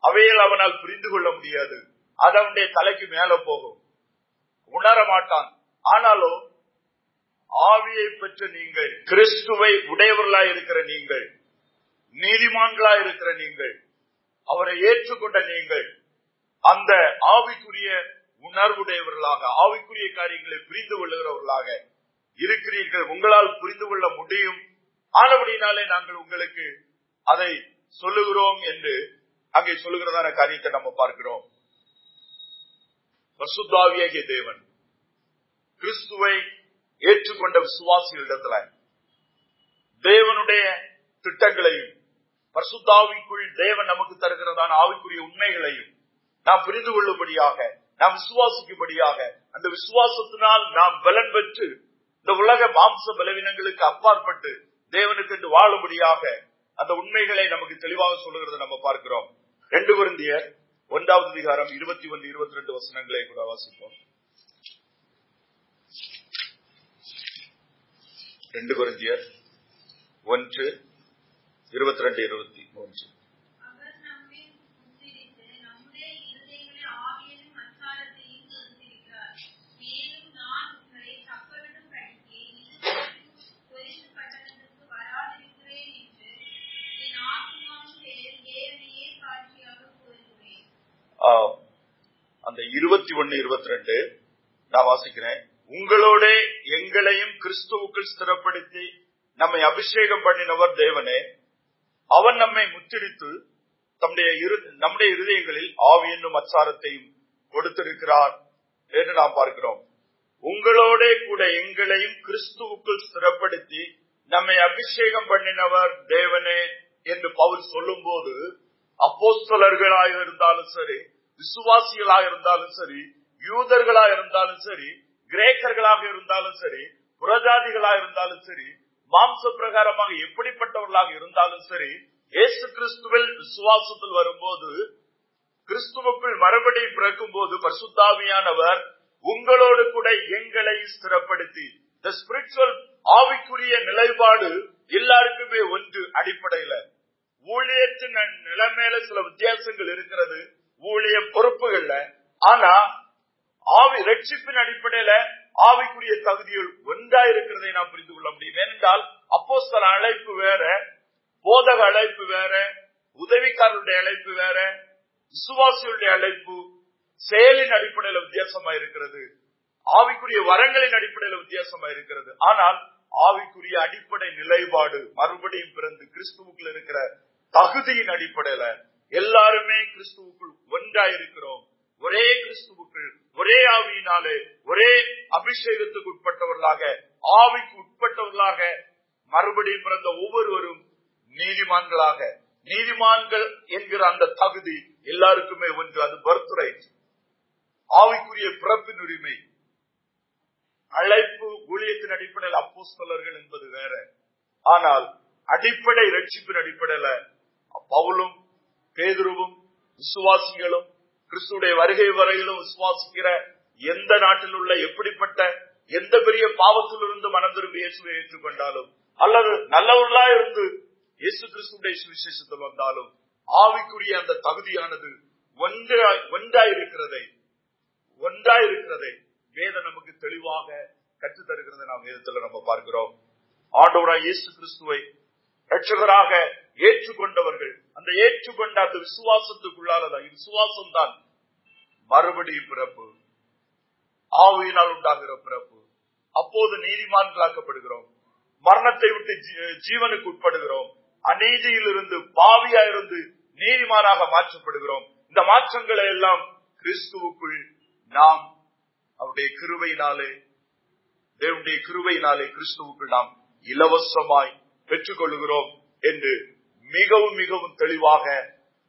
அவையில் அவனால் புரிந்து கொள்ள முடியாது. அது அவனுடைய தலைக்கு மேல போகும். உணர மாட்டான் ஆனாலும் ஆவியை பெற்ற நீங்கள் கிறிஸ்துவை உடையவர்களாய் இருக்கிற நீங்கள் நீதிமான்களாய் இருக்கிற நீங்கள் அவரை ஏற்றுக்கொண்ட நீங்கள் அந்த ஆவிக்குரிய உணர்வுடையவர்களாக ஆவிக்குரிய காரியங்களை புரிந்து கொள்ளுகிறவர்களாக இருக்கிறீர்கள். உங்களால் புரிந்து கொள்ள முடியும். ஆனபடினாலே நாங்கள் உங்களுக்கு அதை சொல்லுகிறோம் என்று அங்கே சொல்லுகிறதான காரியத்தை நம்ம பார்க்கிறோம். தேவன் கிறிஸ்துவை ஏற்றுக்கொண்ட விசுவாசிகளிடத்துல தேவனுடைய திட்டங்களையும் பரிசுத்தாவிக்குள் தேவன் நமக்கு தருகிறதான ஆவிக்குரிய உண்மைகளையும் நாம் புரிந்து கொள்ளும்படியாக நாம் விசுவாசிக்கும்படியாக அந்த விசுவாசத்தினால் நாம் பலன் பெற்று இந்த உலக மாம்ச பலவீனங்களுக்கு அப்பாற்பட்டு தேவனுக்கு என்று வாழும்படியாக அந்த உண்மைகளை நமக்கு தெளிவாக சொல்லுகிறத நம்ம பார்க்கிறோம். ரெண்டு குருந்தியர் ஒன்றாவது அதிகாரம் இருபத்தி ஒன்று இருபத்தி ரெண்டு வசனங்களை கூட வாசிப்போம் ரெண்டு குருந்தியர் ஒன்று இருபத்தி ரெண்டு இருபத்தி மூன்று அவர் நம்மை முத்திரித்து நம்முடைய இருதயங்களை ஆவியிலும் அச்சாரத்தையும் கொடுத்திருக்கிறார். மேலும் நான் உங்களை தப்பவிடும் படிக்கு இதுவரைக்கும் பொரிந்து பட்டணத்துக்கு வராதிருக்கிறேன் என்று என் ஆத்மாவின் பேரில் தேவனையே சாட்சியாக கூறுகிறேன். ஆ, அந்த இருபத்தி ஒன்னு இருபத்தி ரெண்டு நான் வாசிக்கிறேன். உங்களோட எங்களையும் கிறிஸ்துவுக்குள் ஸ்திரப்படுத்தி நம்மை அபிஷேகம் பண்ணினவர் தேவனே. அவன் நம்மை முத்திரித்து தம்முடைய இரு நம்முடைய இருதயங்களில் ஆவி என்னும் அச்சாரத்தையும் கொடுத்திருக்கிறார் என்று நாம் பார்க்கிறோம். உங்களோட கூட எங்களையும் கிறிஸ்துவுக்குள் ஸ்திரப்படுத்தி நம்மை அபிஷேகம் பண்ணினவர் தேவனே என்று பவுல் சொல்லும்போது அப்போஸ்தலர்களாக இருந்தாலும் சரி விசுவாசிகளாக இருந்தாலும் சரி யூதர்களாக இருந்தாலும் சரி கிரேக்கர்களாக இருந்தாலும் சரி புறஜாதிகளாக இருந்தாலும் சரி மாம்ச பிரகாரமாக எப்படிப்பட்டவர்களாக இருந்தாலும் சரி இயேசு கிறிஸ்துவில் விசுவாசத்தில் வரும்போது கிறிஸ்துவுக்குள் மறுபடியும் பிறக்கும் போது பரிசுத்தாவியானவர் உங்களோடு கூட எங்களை ஸ்திரப்படுத்தி இந்த ஸ்பிரிச்சுவல் ஆவிக்குரிய நிலைப்பாடு எல்லாருக்குமே ஒன்று அடிப்படையில. ஊழியத்தின் நிலைமையில சில வித்தியாசங்கள் இருக்கிறது ஊழிய பொறுப்புகள்ல. ஆனா ஆவி ரட்சிப்பின் அடிப்படையில ஆவிக்குரிய தகுதிகள் ஒன்றா இருக்கிறதை நாம் புரிந்து கொள்ள முடியும். ஏனென்றால் அப்போஸ்தல அழைப்பு வேற போதக அழைப்பு வேற உதவிக்காரருடைய அழைப்பு வேற விசுவாசிகளுடைய அழைப்பு செயலின் அடிப்படையில வித்தியாசமா இருக்கிறது. ஆவிக்குரிய வரங்களின் அடிப்படையில வித்தியாசமா இருக்கிறது. ஆனால் ஆவிக்குரிய அடிப்படை நிலைப்பாடு மறுபடியும் பிறந்து கிறிஸ்துவுக்குள் இருக்கிற தகுதியின் அடிப்படையில எல்லாருமே கிறிஸ்துவுக்குள் ஒன்றா இருக்கிறோம். ஒரே கிறிஸ்துவுக்குள் ஒரே ஆவியினாலே ஒரே அபிஷேகத்துக்கு உட்பட்டவர்களாக ஆவிக்கு உட்பட்டவர்களாக மறுபடியும் பிறந்த ஒவ்வொருவரும் நீதிமான்களாக. நீதிமான்கள் என்கிற அந்த தகுதி எல்லாருக்குமே ஒன்று அது பர்த் ஆவிக்குரிய பிறப்பின் உரிமை. அழைப்பு ஊழியத்தின் அடிப்படையில் அப்போஸ்தலர்கள் என்பது வேற. ஆனால் அடிப்படை ரட்சிப்பின் அடிப்படையில பவுலும் பேதுருவும் விசுவாசிகளும் கிறிஸ்துடைய வருகை வரையிலும் விசுவாசிக்கிற எந்த நாட்டில் உள்ள எப்படிப்பட்ட எந்த பெரிய பாவத்திலிருந்து மனம் திரும்பி இயேசுவை ஏற்றுக்கொண்டாலும் அல்லது நல்லவர்களா இருந்து இயேசு கிறிஸ்துடைய சுவிசேஷத்தில் வந்தாலும் ஆவிக்குரிய அந்த தகுதியானது ஒன்றாய் ஒன்றாய் இருக்கிறதை ஒன்றாய் இருக்கிறதை வேத நமக்கு தெளிவாக கற்றுத் தருகிறதை நாம் வேதத்துல நம்ம பார்க்கிறோம். ஆண்டவராய் இயேசு கிறிஸ்துவை ரட்சகராக ஏற்றுக்கொண்டவர்கள். அந்த ஏற்றுக்கொண்ட அந்த விசுவாசத்துக்குள்ளாலதான் விசுவாசம் தான் மறுபடியும் பிறப்பு. ஆவியினால் உண்டாகிற பிறப்பு. அப்போது நீதிமான்களாக்கப்படுகிறோம். மரணத்தை விட்டு ஜீ- ஜீவனுக்கு உட்படுகிறோம். அநீதியிலிருந்து பாவியா இருந்து நீதிமானாக மாற்றப்படுகிறோம். இந்த மாற்றங்களை எல்லாம் கிறிஸ்துவுக்குள் நாம் அவருடைய கிருவையினாலே தேவனுடைய கிருவையினாலே கிறிஸ்துவுக்குள் நாம் இலவசமாய் பெற்றுக் கொள்கிறோம் என்று மிகவும் மிகவும் தெளிவாக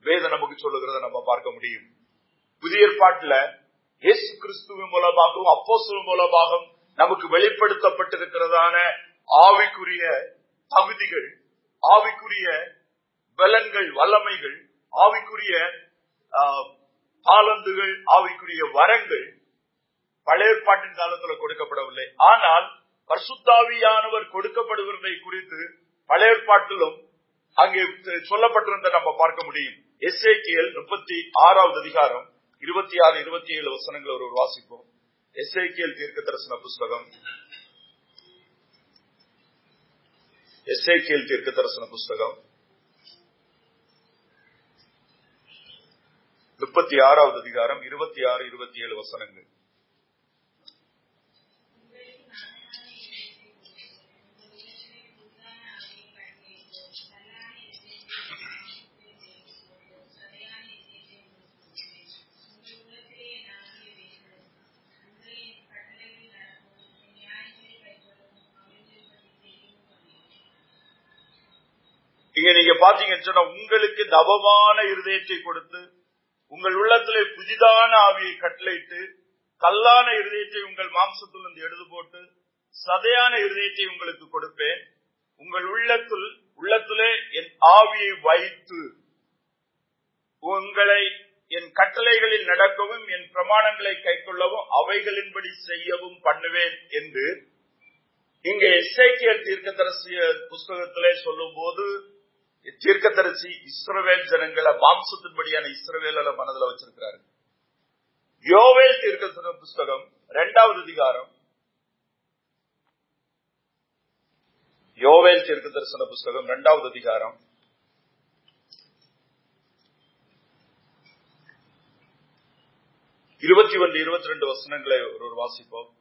வேத நமக்கு சொல்லுகிறத நம்ம பார்க்க முடியும். புதிய ஏற்பாட்டுல இயேசு கிறிஸ்துவின் மூலமாகவும் அப்போ மூலமாகவும் நமக்கு வெளிப்படுத்தப்பட்டிருக்கிறதான ஆவிக்குரிய தகுதிகள் ஆவிக்குரிய பலன்கள் வல்லமைகள் ஆவிக்குரிய ஆ, தாளந்துகள் ஆவிக்குரிய வரங்கள் பழைய ஏற்பாட்டின் காலத்துல கொடுக்கப்படவில்லை. ஆனால் பர்சுத்தாவியானவர் கொடுக்கப்படுவதை குறித்து பழைய ஏற்பாட்டிலும் அங்கே சொல்லப்பட்டிருந்த நம்ம பார்க்க முடியும். எஸ்ஏகியல் முப்பத்தி ஆறாவது அதிகாரம் இருபத்தி ஆறு இருபத்தி ஏழு வசனங்கள் ஒரு வாசிப்போம். எஸ்ஏகியல் தீர்க்க தரிசன புஸ்தகம். எஸ்ஏகியல் தீர்க்க தரிசன புஸ்தகம். முப்பத்தி ஆறாவது அதிகாரம் இருபத்தி ஆறு இருபத்தி ஏழு வசனங்கள். இங்க நீங்க பாத்தீங்கன்னு சொன்னா உங்களுக்கு தவமான இருதயத்தை கொடுத்து உங்கள் உள்ளத்திலே புதிதான ஆவியை கட்டளையிட்டு கல்லான இருதயத்தை உங்கள் மாம்சத்திலிருந்து எடுத்து போட்டு சதையான இருதயத்தை உங்களுக்கு கொடுப்பேன். உங்கள் உள்ளத்தில் உள்ளத்திலே என் ஆவியை வைத்து உங்களை என் கட்டளைகளில் நடக்கவும் என் பிரமாணங்களை கைக்கொள்ளவும் அவைகளின்படி செய்யவும் பண்ணுவேன் என்று இங்கே எஸ்ஐக்கியல் தீர்க்கதரிசிய புஸ்தகத்திலே சொல்லும் போது தீர்க்கதரிசி இஸ்ரவேல் ஜனங்களை மாம்சத்தின்படியான இஸ்ரவேல மனதில் வச்சிருக்கிறாரு. யோவேல் தீர்க்க புஸ்தகம் இரண்டாவது அதிகாரம். யோவேல் தீர்க்க தரிசன புஸ்தகம் இரண்டாவது அதிகாரம். இருபத்தி ஒன்று இருபத்தி ரெண்டு வசனங்களை ஒரு வாசிப்போம்.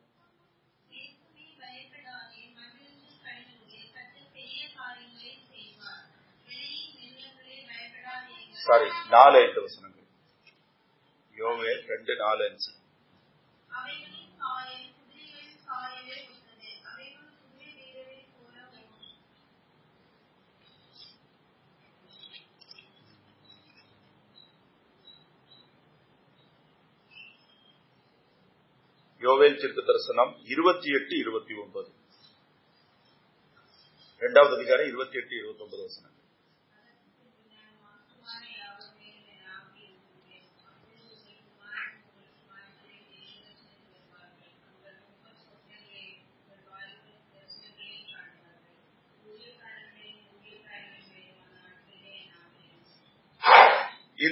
சாரி நாலு ஐந்து வசனங்கள். யோவே ரெண்டு நாலு அஞ்சு. யோவேல் தீர்க்க தரிசனம் இருபத்தி எட்டு இருபத்தி ஒன்பது. இரண்டாவது அதிகாரம் இருபத்தி எட்டு இருபத்தி ஒன்பது வசனம்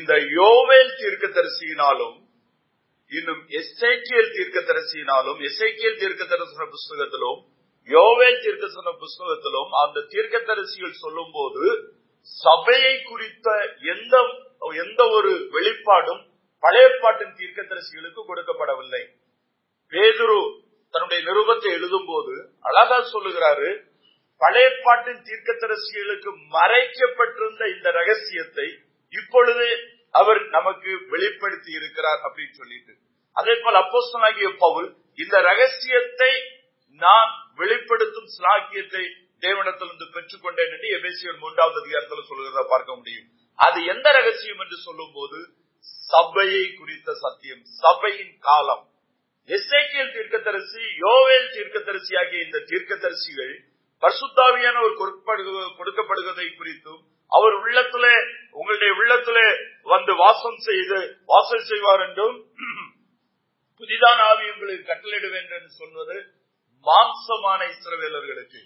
இந்த யோவேல் தீர்க்க தரிசியினாலும் இன்னும் எஸ்ஐடிஎல் தீர்க்க தரிசியினாலும் எஸ்ஐடிஎல் தீர்க்க தரிசன புஸ்தகத்திலும் யோவேல் தீர்க்க தீர்க்கதரிசன புஸ்தகத்திலும் அந்த தீர்க்க தரிசிகள் சொல்லும் போது சபையை குறித்த எந்த எந்த ஒரு வெளிப்பாடும் பழைய பாட்டின் தீர்க்க தரிசிகளுக்கு கொடுக்கப்படவில்லை. பேதுரு தன்னுடைய நிருபத்தை எழுதும் போது அழகா சொல்லுகிறாரு பழைய பாட்டின் தீர்க்க தரிசிகளுக்கு மறைக்கப்பட்டிருந்த இந்த ரகசியத்தை இப்பொழுது அவர் நமக்கு வெளிப்படுத்தி இருக்கிறார் அப்படின்னு சொல்லிட்டு. அதே போல் அப்போஸ்தனாகிய பவுல் இந்த ரகசியத்தை நான் வெளிப்படுத்தும் ஸ்லாக்கியத்தை தேவனத்திலிருந்து பெற்றுக்கொண்டேன் என்று எபேசியன் மூன்றாவது அதிகாரத்தில் சொல்லுகிறத பார்க்க முடியும். அது எந்த ரகசியம் என்று சொல்லும் போது சபையை குறித்த சத்தியம் சபையின் காலம். எஸ்ஐக்கியல் தீர்க்கதரிசி யோவேல் தீர்க்கதரிசி ஆகிய இந்த தீர்க்கதரிசிகள் பர்சுத்தாவியான ஒரு கொடுக்கப்படுவதை குறித்தும் அவர் உள்ளத்துல உங்களுடைய உள்ளத்துல வந்து வாசம் செய்து வாசல் செய்வார் என்றும் புதிதான ஆவி உங்களுக்கு கட்டளிடுவேன் என்று சொல்வது மாம்சமான இஸ்ரவேலர்களுக்கு.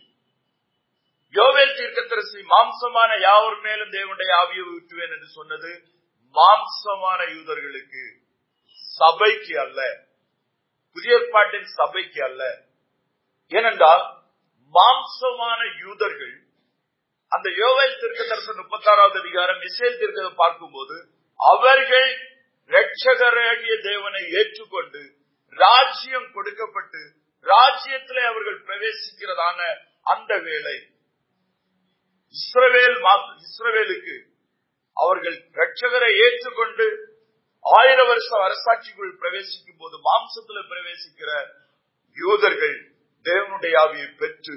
யோவேல் தீர்க்கத்தரசி மாம்சமான யாவர் மேலும் தேவனுடைய ஆவியை ஊற்றுவேன் என்று சொன்னது மாம்சமான யூதர்களுக்கு. சபைக்கு அல்ல. புதிய பாட்டின் சபைக்கு அல்ல. ஏனென்றால் மாம்சமான யூதர்கள் அந்த யோவேல் திருக்க தரிசனம் முப்பத்தாறாவது அதிகாரம் இசைல் தீர்க்கதை பார்க்கும்போது அவர்கள் ரட்சகராகிய தேவனை ஏற்றுக்கொண்டு ராஜ்யம் கொடுக்கப்பட்டு ராஜ்யத்திலே அவர்கள் பிரவேசிக்கிறதான அந்த வேலை இஸ்ரவேல் இஸ்ரவேலுக்கு அவர்கள் ரட்சகரை ஏற்றுக்கொண்டு ஆயிரம் வருஷம் அரசாட்சிக்குள் பிரவேசிக்கும் போது மாம்சத்தில் பிரவேசிக்கிற யூதர்கள் தேவனுடைய ஆவியை பெற்று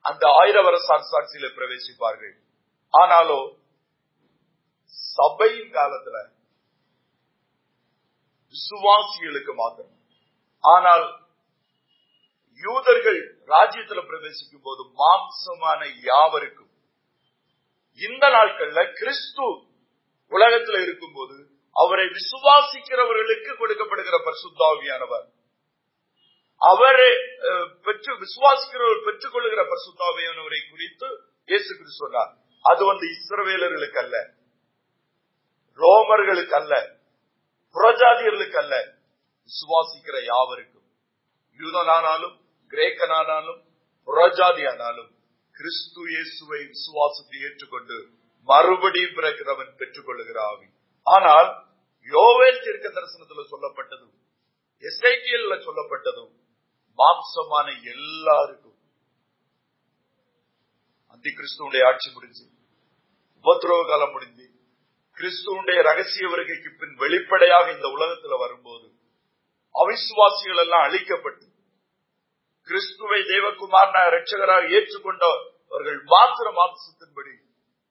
அந்த ஆயிரம் வருஷ பிரவேசிப்பார்கள். ஆனாலும் சபையின் காலத்துல விசுவாசிகளுக்கு மாத்திரம். ஆனால் யூதர்கள் ராஜ்யத்துல பிரவேசிக்கும் போது மாம்சமான யாவருக்கும் இந்த நாட்கள்ல கிறிஸ்து உலகத்துல இருக்கும்போது அவரை விசுவாசிக்கிறவர்களுக்கு கொடுக்கப்படுகிற பரிசுத்தாவியானவர். அவரை பெற்று விசுவாசிக்கிறவர் பெற்றுக் கொள்ளுகிற பசுத்தாவையானவரை குறித்து இயேசு கிறிஸ்து சொன்னார். அது வந்து இஸ்ரவேலர்களுக்கு அல்ல ரோமர்களுக்கு அல்ல புறஜாதியர்களுக்கு அல்ல விசுவாசிக்கிற யாவருக்கும் யூதனானாலும் கிரேக்கனானாலும் புறஜாதியானாலும் கிறிஸ்து இயேசுவை விசுவாசத்தை ஏற்றுக்கொண்டு மறுபடியும் பிறக்கிறவன் பெற்றுக் கொள்ளுகிற ஆவி. ஆனால் யோவேல் தீர்க்க தரிசனத்தில் சொல்லப்பட்டதும் எஸ்ஐடிஎல் சொல்லப்பட்டதும் மாம்சமான எல்லாருக்கும். அந்தி கிறிஸ்துவனுடைய ஆட்சி முடிஞ்சு உபத்திரவ காலம் முடிஞ்சு கிறிஸ்துவனுடைய ரகசிய வருகைக்கு பின் வெளிப்படையாக இந்த உலகத்துல வரும்போது அவிசுவாசிகள் எல்லாம் அழிக்கப்பட்டு கிறிஸ்துவை தேவகுமார் ரட்சகராக ஏற்றுக்கொண்டவர்கள் மாத்திர மாம்சத்தின்படி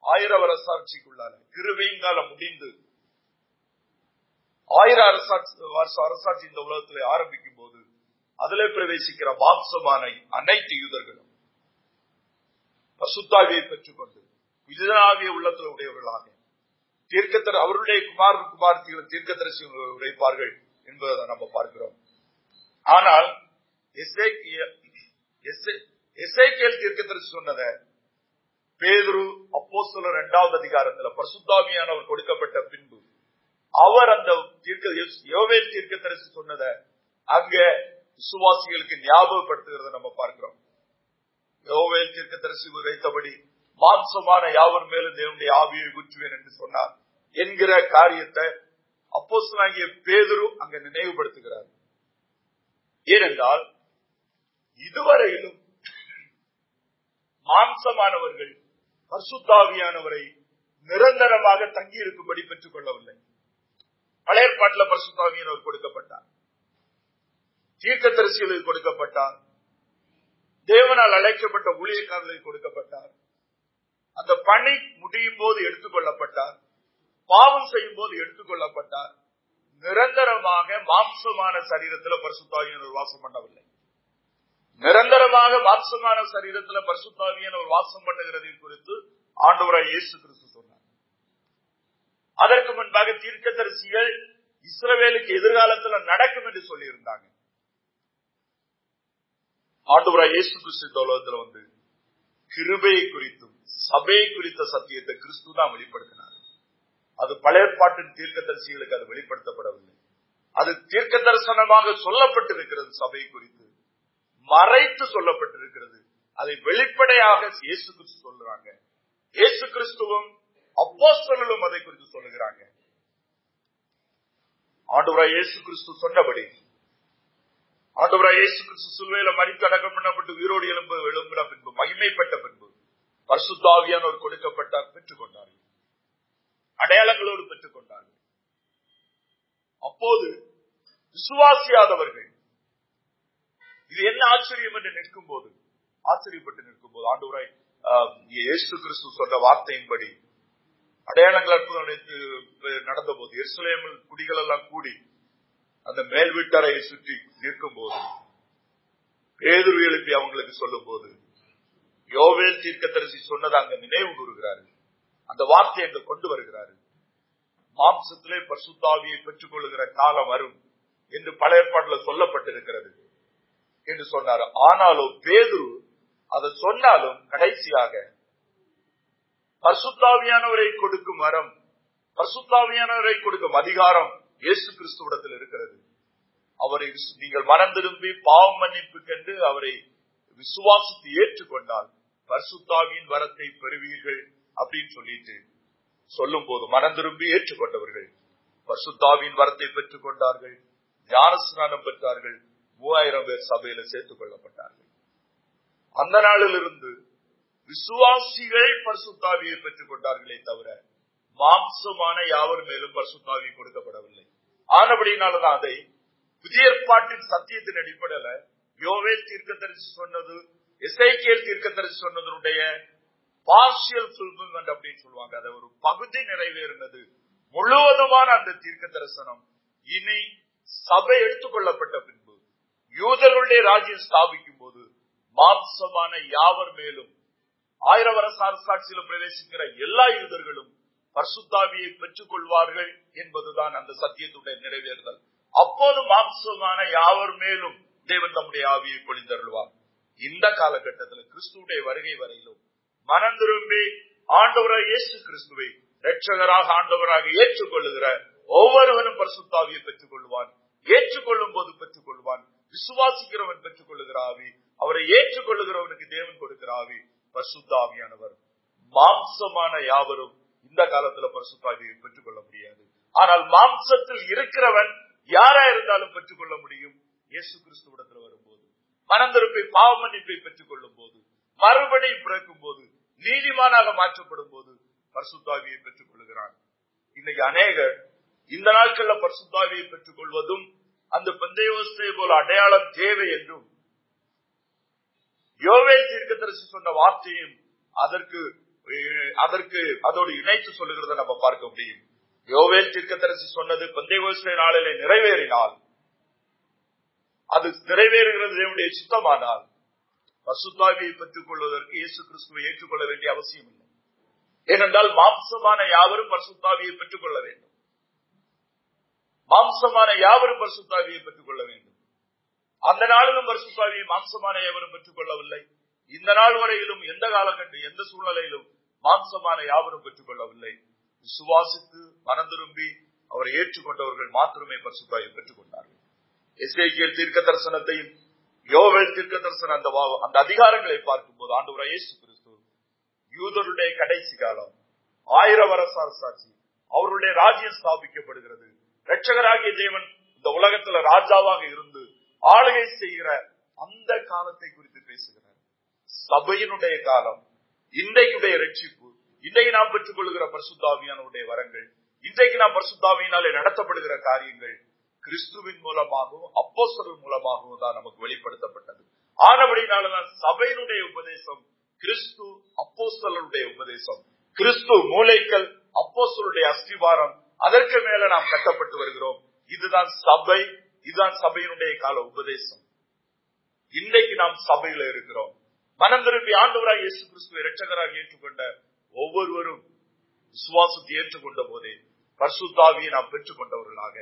ஆயிர அரசாட்சிக்குள்ளான கிருவையின் காலம் முடிந்து ஆயிர அரசாட்சி அரசாட்சி இந்த உலகத்தில் ஆரம்பிக்கும் போது அதிலே பிரவேசிக்கிற மாம்சமான அனைத்து யூதர்களும் பசுத்தாவியை பெற்றுக்கொண்டு இதுதாவிய உள்ளத்தில் உடையவர்களாக. தீர்க்கத்தர் அவருடைய குமார் குமார்த்திகள் தீர்க்கத்தரசி உடைப்பார்கள் என்பதை நம்ம பார்க்கிறோம். ஆனால் எஸ்ஐகேல் தீர்க்கத்தரசி சொன்னத பேதுரு அப்போஸ்தலர் இரண்டாவது அதிகாரத்துல பசுத்தாமியானவர் கொடுக்கப்பட்ட பின்பு அவர் அந்த தீர்க்க யோவேல் தீர்க்கத்தரசி சொன்னத அங்க விசுவாசிகளுக்கு ஞாபகப்படுத்துகிறத நம்ம பார்க்கிறோம். யோவேல் தீர்க்கதரிசி உரைத்தபடி மாம்சமான யாவர் மேலும் தேவனுடைய ஆவியை ஊற்றுவேன் என்று சொன்னார் என்கிற காரியத்தை அப்போஸ்தலனாகிய பேதரும் அங்க நினைவுபடுத்துகிறார். ஏனென்றால் இதுவரையிலும் மாம்சமானவர்கள் பர்சுத்தாவியானவரை நிரந்தரமாக தங்கியிருக்கும்படி பெற்றுக் கொள்ளவில்லை பழைய ஏற்பாட்டில் பரிசுத்தாவியானவர் கொடுக்கப்பட்டார். தீர்க்கதரிசிகளுக்கு கொடுக்கப்பட்டார். தேவனால் அழைக்கப்பட்ட ஊழியக்காரர்களுக்கு கொடுக்கப்பட்டார். அந்த பணி முடியும் போது எடுத்துக்கொள்ளப்பட்டார். பாவம் செய்யும் போது எடுத்துக்கொள்ளப்பட்டார். நிரந்தரமாக மாம்சமான சரீரத்தில் பரிசுத்தாவியன் வாசம் பண்ணவில்லை. நிரந்தரமாக மாம்சமான சரீரத்தில் ஒரு வாசம் பண்ணுகிறது குறித்து ஆண்டவராய் இயேசு கிறிஸ்து சொன்னார். அதற்கு முன்பாக தீர்க்கதரிசிகள் இஸ்ரவேலுக்கு எதிர்காலத்தில் நடக்கும் என்று சொல்லியிருந்தாங்க. ஆண்டவராய் இயேசு கிறிஸ்து உலகத்துல வந்து கிருபையை குறித்தும் சபையை குறித்த சத்தியத்தை கிறிஸ்து தான் வெளிப்படுத்தினார். அது பழையற்பாட்டின் தீர்க்க தரிசிகளுக்கு அது வெளிப்படுத்தப்படவில்லை. அது தீர்க்க தரிசனமாக சொல்லப்பட்டிருக்கிறது சபை குறித்து. மறைத்து சொல்லப்பட்டிருக்கிறது. அதை வெளிப்படையாக இயேசு கிறிஸ்து சொல்லுறாங்க இயேசு கிறிஸ்துவும் அப்போஸ்தலர்களும் அதை குறித்து சொல்லுகிறாங்க. ஆண்டவராய் இயேசு கிறிஸ்து சொன்னபடி ஆண்டவராய் இயேசு கிறிஸ்து சிலுவையில மறித்து அடக்கம் பண்ணப்பட்டு உயிரோடு எழும்பு எழும்புற பின்பு மகிமைப்பட்ட பின்பு பரிசுத்தாவியானோர் கொடுக்கப்பட்டார் பெற்றுக் கொண்டார்கள். அடையாளங்களோடு பெற்றுக் கொண்டார்கள். அப்போது விசுவாசியாதவர்கள் இது என்ன ஆச்சரியம் என்று நிற்கும் போது ஆச்சரியப்பட்டு நிற்கும் போது ஆண்டவராய் இயேசு கிறிஸ்து சொன்ன வார்த்தையின்படி அடையாளங்கள் அற்புதம் நடந்த போது எருசலேமில் குடிகள் எல்லாம் கூடி அந்த மேல் வீட்டறையை சுற்றி நிற்கும் போது பேதுரு எழுப்பி அவங்களுக்கு சொல்லும் போது யோவேல் தீர்க்கத்தரசி சொன்னதை அங்க நினைவு கூறுகிறாரு. அந்த வார்த்தையை அங்க கொண்டு வருகிறாரு. மாம்சத்திலே பசுத்தாவியை பெற்றுக் கொள்கிற காலம் வரும் என்று பல ஏற்பாட்டில் சொல்லப்பட்டிருக்கிறது என்று சொன்னார். ஆனாலும் பேதுரு அதை சொன்னாலும் கடைசியாக பசுத்தாவியானவரை கொடுக்கும் வரம் பசுத்தாவியானவரை கொடுக்கும் அதிகாரம் இயேசு கிறிஸ்துவிடத்தில் இருக்கிறது அவரை நீங்கள் மனம் திரும்பி பாவம் மன்னிப்பு கண்டு அவரை விசுவாசித்து ஏற்றுக்கொண்டால் பரிசுத்தாவியின் வரத்தை பெறுவீர்கள் அப்படின்னு சொல்லிட்டு சொல்லும் போது மனம் திரும்பி ஏற்றுக்கொண்டவர்கள் பரிசுத்தாவின் வரத்தை பெற்றுக் கொண்டார்கள் ஞானஸ்நானம் பெற்றார்கள் மூவாயிரம் பேர் சபையில சேர்த்துக் கொள்ளப்பட்டார்கள். அந்த நாளிலிருந்து விசுவாசிகள் பரிசுத்தாவியை பெற்றுக் கொண்டார்களே தவிர மாம்சமான யாவர் மேலும் பரிசுத்தாவி கொடுக்கப்படவில்லை. ஆனபடினாலதான் அதை புதிய ஏற்பாட்டின் சத்தியத்தின் அடிப்படையில யோவேல் தீர்க்கதரிசி சொன்னது தீர்க்க தரிசி சொன்னதனுடைய பார்சியல் ஃபுல்பில்மெண்ட் அப்படின்னு சொல்லுவாங்க. அதை ஒரு பகுதி நிறைவேறினது. முழுவதுமான அந்த தீர்க்க தரிசனம் இனி சபை எடுத்துக்கொள்ளப்பட்ட பின்பு யூதர்களுடைய ராஜ்யம் ஸ்தாபிக்கும் போது மாம்சமான யாவர் மேலும் ஆயிரம் வருஷ அரசாட்சியில் பிரவேசிக்கிற எல்லா யூதர்களும் பர்சுத்தாவியை பெற்றுக் கொள்வார்கள் என்பதுதான் அந்த சத்தியத்துடைய நிறைவேறுதல். அப்போது மாம்சமான யாவர் மேலும் தேவன் தம்முடைய ஆவியை பொழிந்தருள்வார். இந்த காலகட்டத்தில் கிறிஸ்துடைய வருகை வரையிலும் மனம் திரும்பி ஆண்டவராக இயேசு கிறிஸ்துவை ரட்சகராக ஆண்டவராக ஏற்றுக்கொள்ளுகிற ஒவ்வொருவனும் பரிசுத்தாவியை பெற்றுக் கொள்வான் ஏற்றுக்கொள்ளும் போது பெற்றுக் கொள்வான் விசுவாசிக்கிறவன் பெற்றுக் கொள்ளுகிற ஆவி அவரை ஏற்றுக்கொள்ளுகிறவனுக்கு தேவன் கொடுக்கிற ஆவி பரிசுத்தாவியானவர் மாம்சமான யாவரும் இந்த காலத்துல பரிசுத்தாவியை பெற்றுக் கொள்ள முடியாது. ஆனால் மாம்சத்தில் இருக்கிறவன் யாரா இருந்தாலும் பெற்றுக் கொள்ள முடியும். இயேசு கிறிஸ்துவிடத்தில் வரும்போது மனந்திருப்பை பாவ மன்னிப்பை பெற்றுக் கொள்ளும் போது மறுபடி பிறக்கும் போது நீதிமானாக மாற்றப்படும் போது பரிசுத்தாவியை பெற்றுக் கொள்கிறான். இன்னைக்கு அநேகர் இந்த நாட்கள்ல பரிசுத்தாவியை பெற்றுக் கொள்வதும் அந்த பந்தயோஸ்தை போல அடையாளம் தேவை என்றும் யோவேல் தீர்க்கதரிசி சொன்ன வார்த்தையும் அதற்கு அதற்கு அதோடு இணைத்து சொல்லுகிறத நம்ம பார்க்க முடியும். யோவேல் தீர்க்கதரிசி சொன்னது பந்தயோஸ்தை நாளிலே நிறைவேறினால் அது நிறைவேறுகிறது தேவனுடைய சித்தமானால். பசுத்தாவியை பெற்றுக் கொள்வதற்கு இயேசு கிறிஸ்துவை ஏற்றுக்கொள்ள வேண்டிய அவசியம் இல்லை ஏனென்றால் மாம்சமான யாவரும் பரிசுத்தாவியை பெற்றுக் கொள்ள வேண்டும். மாம்சமான யாவரும் பரிசுத்தாவியை பெற்றுக் கொள்ள வேண்டும். அந்த நாளிலும் பரிசுத்தாவியை மாம்சமான எவரும் பெற்றுக் கொள்ளவில்லை இந்த நாள் வரையிலும் எந்த காலகட்டம் எந்த சூழ்நிலையிலும் மாம்சமான யாவரும் பெற்றுக் கொள்ளவில்லை விசுவாசித்து மனம் திரும்பி அவரை ஏற்றுக்கொண்டவர்கள் மாத்திரமே பரிசுத்தாயை பெற்றுக் கொண்டார்கள் எஸ்ஐக்கியல் தீர்க்க தரிசனத்தையும் யோவல் தீர்க்க தரிசனம் அந்த வா- அந்த அதிகாரங்களை பார்க்கும்போது ஆண்டு இயேசு கிறிஸ்து யூதருடைய கடைசி காலம் ஆயிர வருஷ அரசாட்சி அவருடைய ராஜ்யம் ஸ்தாபிக்கப்படுகிறது. ரட்சகராகிய தேவன் இந்த உலகத்துல ராஜாவாக இருந்து ஆளுகை செய்கிற அந்த காலத்தை குறித்து பேசுகிறார். சபையினுடைய காலம் இன்றைக்குடைய ரட்சிப்பு இன்றைக்கு நாம் பெற்றுக் கொள்கிற பரிசுத்தாவியானுடைய வரங்கள் இன்றைக்கு நாம் பரிசுத்தாவியினாலே நடத்தப்படுகிற காரியங்கள் கிறிஸ்துவின் மூலமாகவும் அப்போஸ்தலர் மூலமாகவும் தான் நமக்கு வெளிப்படுத்தப்பட்டது. ஆனபடினாலதான் சபையினுடைய உபதேசம் கிறிஸ்து அப்போஸ்தலருடைய உபதேசம் கிறிஸ்து மூளைக்கல் அப்போஸ்தலருடைய அஸ்திவாரம் அதற்கு மேல நாம் கட்டப்பட்டு வருகிறோம். இதுதான் சபை இதுதான் சபையினுடைய கால உபதேசம். இன்றைக்கு நாம் சபையில இருக்கிறோம். மனம் திரும்பி ஆண்டவராக இயேசு கிறிஸ்துவை இரட்சகராக ஏற்றுக்கொண்ட ஒவ்வொருவரும் விசுவாசத்தை ஏற்றுக்கொண்ட போதே பர்சுத்தாவியை நாம் பெற்றுக் கொண்டவர்களாக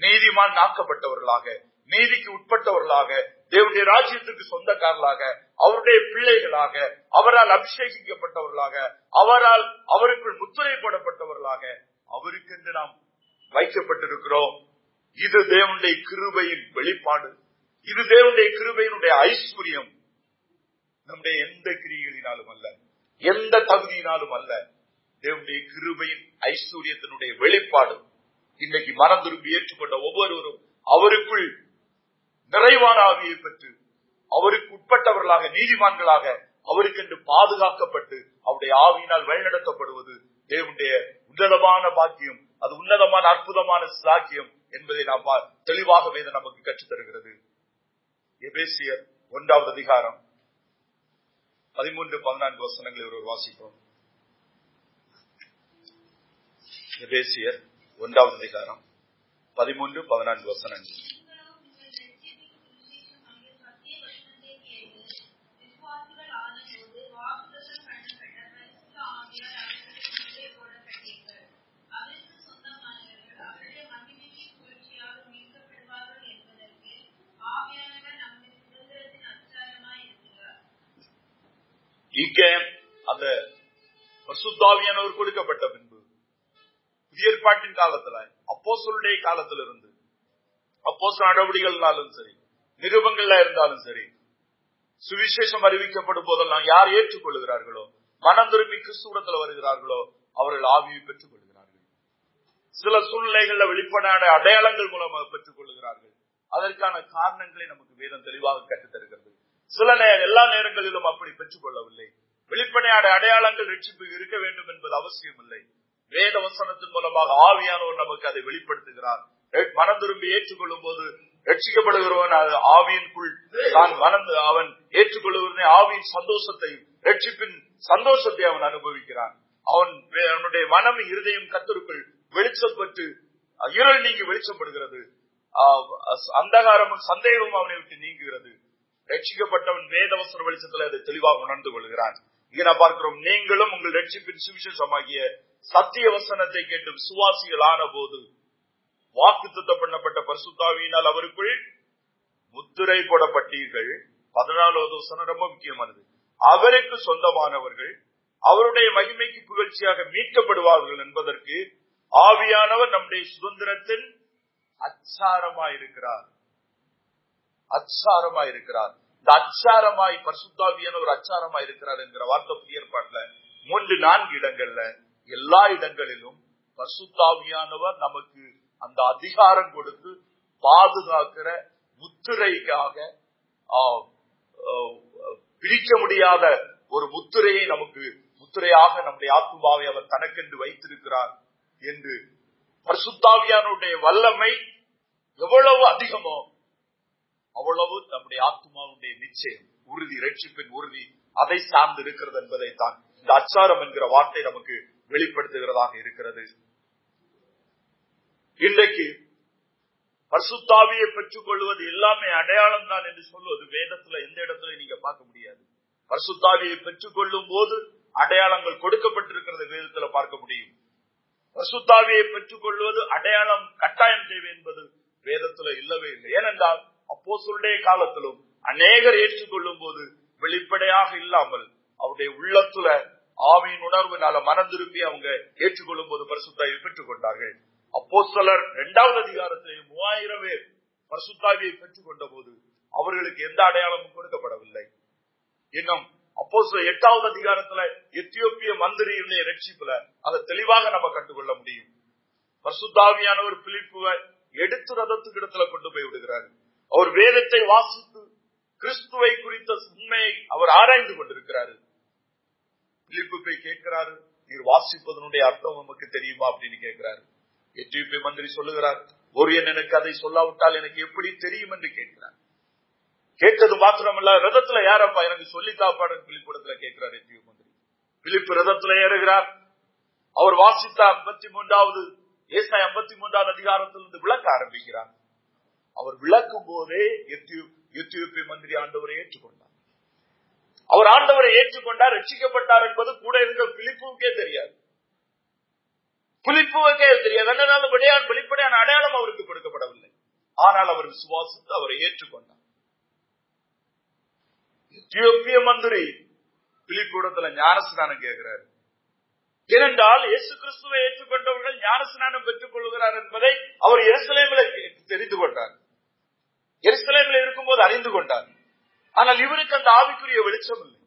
நீதிமான் நாக்கப்பட்டவர்களாக நீதிக்கு உட்பட்டவர்களாக தேவனுடைய ராஜ்யத்திற்கு சொந்தக்காரர்களாக அவருடைய பிள்ளைகளாக அவரால் அபிஷேகிக்கப்பட்டவர்களாக அவரால் அவருக்குள் முத்துரை போடப்பட்டவர்களாக அவருக்கென்று நாம் வைக்கப்பட்டிருக்கிறோம். இது தேவனுடைய கிருபையின் வெளிப்பாடு. இது தேவனுடைய கிருபையினுடைய ஐஸ்வர்யம். நம்முடைய எந்த கிரிகளினாலும் அல்ல. எந்த தகுதியினாலும் அல்ல. தேவனுடைய கிருபையின் ஐஸ்வர்யத்தினுடைய வெளிப்பாடு இன்னைக்கு மனம் திரும்பி ஏற்றுக்கொண்ட ஒவ்வொருவரும் அவருக்குள் நிறைவான ஆவியை பெற்று அவருக்கு உட்பட்டவர்களாக நீதிமான்களாக அவருக்கென்று பாதுகாக்கப்பட்டு அவருடைய ஆவியினால் வழிநடத்தப்படுவது தேவனுடைய உன்னதமான பாக்கியம் அது உன்னதமான அற்புதமான சாக்கியம் என்பதை நாம் தெளிவாகவே தெளிவாக நமக்கு கற்றுத்தருகிறது. எபேசியர் ஒன்றாவது அதிகாரம் பதிமூன்று பதினான்கு வசனங்களை ஒருவர் வாசிப்போம் ஒன்றாவது அதிகாரம் பதிமூன்று பதினான்கு வசனங்கள். இங்கே அந்த கொடுக்கப்பட்ட பின்பு புதிய ஏற்பாட்டின் காலத்துல அப்போ காலத்துல இருந்து அப்போ நடவடிக்கைகள்னாலும் சரி நிருபங்கள்ல இருந்தாலும் சரி சுவிசேஷம் அறிவிக்கப்படும் போதெல்லாம் யார் ஏற்றுக்கொள்கிறார்களோ மனம் திரும்பி கிறிஸ்துவத்துல வருகிறார்களோ அவர்கள் ஆவியை பெற்றுக் கொள்கிறார்கள் சில சூழ்நிலைகள்ல வெளிப்படையான அடையாளங்கள் மூலமாக பெற்றுக் கொள்கிறார்கள் அதற்கான காரணங்களை நமக்கு வேதம் தெளிவாக கற்றுத்தருகிறது. சில நேரம் எல்லா நேரங்களிலும் அப்படி பெற்றுக் கொள்ளவில்லை வெளிப்படையான அடையாளங்கள் ரட்சிப்பு இருக்க வேண்டும் என்பது அவசியம் இல்லை வேத வசனத்தின் மூலமாக ஆவியானவர் நமக்கு அதை வெளிப்படுத்துகிறார். மன மனம் திரும்பி ஏற்றுக்கொள்ளும் போது ரட்சிக்கப்படுகிறவன் அது ஆவியின்குள் தான் மறந்து அவன் ஏற்றுக்கொள்ளுவதே ஆவியின் சந்தோஷத்தை ரட்சிப்பின் சந்தோஷத்தை அவன் அனுபவிக்கிறான். அவன் அவனுடைய மனம் இருதயம் கத்தருக்குள் வெளிச்சப்பட்டு இருள் நீங்கி வெளிச்சப்படுகிறது. அந்தகாரமும் சந்தேகமும் அவனை விட்டு நீங்குகிறது. ரட்சிக்கப்பட்டவன் வேதவசன வெளிச்சத்துல அதை தெளிவாக உணர்ந்து கொள்கிறான். இங்க நான் பார்க்கிறோம் நீங்களும் உங்கள் ரட்சிப்பின் சுவிசேஷமாகிய சத்திய வசனத்தை கேட்டு விசுவாசிகள் ஆன போது வாக்கு பண்ணப்பட்ட பரிசுத்தாவியினால் அவருக்குள் முத்திரை போடப்பட்டீர்கள். பதினாலாவது வசனம் ரொம்ப முக்கியமானது. அவருக்கு சொந்தமானவர்கள் அவருடைய மகிமைக்கு புகழ்ச்சியாக மீட்கப்படுவார்கள் என்பதற்கு ஆவியானவர் நம்முடைய சுதந்திரத்தின் அச்சாரமாயிருக்கிறார். இருக்கிறார் இருக்கிறார் இந்த அச்சாரமாய் பரிசுத்தாவியான ஒரு அச்சாரமாய் இருக்கிறார் என்கிற வார்த்தை புதிய ஏற்பாட்டுல மூன்று நான்கு இடங்கள்ல எல்லா இடங்களிலும் பரிசுத்தாவியானவர் நமக்கு அந்த அதிகாரம் கொடுத்து பாதுகாக்கிற முத்திரைக்காக பிரிக்க முடியாத ஒரு முத்திரையை நமக்கு முத்திரையாக நம்முடைய ஆத்மாவை அவர் தனக்கென்று வைத்திருக்கிறார் என்று பரிசுத்தாவியானுடைய வல்லமை எவ்வளவு அதிகமோ அவ்வளவு நம்முடைய ஆத்மாவுடைய நிச்சயம் உறுதி ரட்சிப்பின் உறுதி அதை சார்ந்து இருக்கிறது என்பதை தான் இந்த அச்சாரம் என்கிற வார்த்தை நமக்கு வெளிப்படுத்துகிறதாக இருக்கிறது. இன்றைக்கு பரிசுத்தாவியை பெற்றுக் கொள்வது எல்லாமே அடையாளம் தான் என்று சொல்வது வேதத்துல எந்த இடத்துல நீங்க பார்க்க முடியாது. பசுத்தாவியை பெற்றுக் கொள்ளும் போது அடையாளங்கள் கொடுக்கப்பட்டிருக்கிறது வேதத்துல பார்க்க முடியும். பசுத்தாவியை பெற்றுக் கொள்வது அடையாளம் கட்டாயம் தேவை என்பது வேதத்துல இல்லவே இல்லை. ஏனென்றால் அப்போ அப்போஸ்தலருடைய காலத்திலும் அநேகர் ஏற்றுக்கொள்ளும் போது வெளிப்படையாக இல்லாமல் அவருடைய உள்ளத்துல ஆவியின் உணர்வுனால மனம் திரும்பி அவங்க ஏற்றுக்கொள்ளும் போது பரிசுத்தாயை பெற்றுக் கொண்டார்கள் அப்போ சிலர் இரண்டாவது அதிகாரத்திலே மூவாயிரம் பேர் பரிசுத்தாவியை பெற்றுக் கொண்ட போது அவர்களுக்கு எந்த அடையாளமும் கொடுக்கப்படவில்லை. இன்னும் அப்போ எட்டாவது அதிகாரத்துல எத்தியோப்பிய மந்திரியினுடைய ரட்சிப்புல அதை தெளிவாக நம்ம கண்டுகொள்ள முடியும். பரிசுத்தாவியானவர் பிலிப்புவை எடுத்து ரதத்துக்கு இடத்துல கொண்டு போய் விடுகிறார். அவர் வேதத்தை வாசித்து கிறிஸ்துவை குறித்த உண்மையை அவர் ஆராய்ந்து கொண்டிருக்கிறாரு. பிலிப்பு போய் கேட்கிறாரு நீர் வாசிப்பதனுடைய அர்த்தம் நமக்கு தெரியுமா? அப்படின்னு கேட்கிறாரு. எத்தியோப்பிய மந்திரி சொல்லுகிறார் ஒரு எனக்கு அதை சொல்லாவிட்டால் எனக்கு எப்படி தெரியும்? என்று கேட்கிறார். கேட்டது மாத்திரமல்ல ரதத்துல யாரப்பா எனக்கு சொல்லி தாப்பாடுன்னு பிலிப்பிடத்துல கேட்கிறார் எத்தியோ மந்திரி. பிலிப்பு ரதத்துல ஏறுகிறார். அவர் வாசித்த ஐம்பத்தி மூன்றாவது ஏசாய் ஐம்பத்தி மூன்றாவது அதிகாரத்திலிருந்து விளக்க ஆரம்பிக்கிறார். அவர் விளக்கும் போதே எத்தியோப்பிய மந்திரி ஆண்டவரை ஏற்றுக்கொண்டார். அவர் ஆண்டவரை ஏற்றுக்கொண்டார் ரட்சிக்கப்பட்டார் என்பது கூட இருந்த பிலிப்புக்கே தெரியாது. பிலிப்புவுக்கே தெரியாது. அதனால விடையான் வெளிப்படையான அடையாளம் அவருக்கு கொடுக்கப்படவில்லை. ஆனால் அவர் விசுவாசித்து அவரை ஏற்றுக்கொண்டார். எத்தியோப்பிய மந்திரி பிலிப்புடத்துல ஞானஸ்நானம் கேட்கிறாரு. ஏனென்றால் இயேசு கிறிஸ்துவை ஏற்றுக்கொண்டவர்கள் ஞானஸ்நானம் பெற்றுக் கொள்கிறார் என்பதை அவர் எருசலேமில் தெரிந்து கொண்டார். எருசலேமில் இருக்கும்போது அறிந்து கொண்டார். ஆனால் இவருக்கு அந்த ஆவிக்குரிய வெளிச்சம் இல்லை.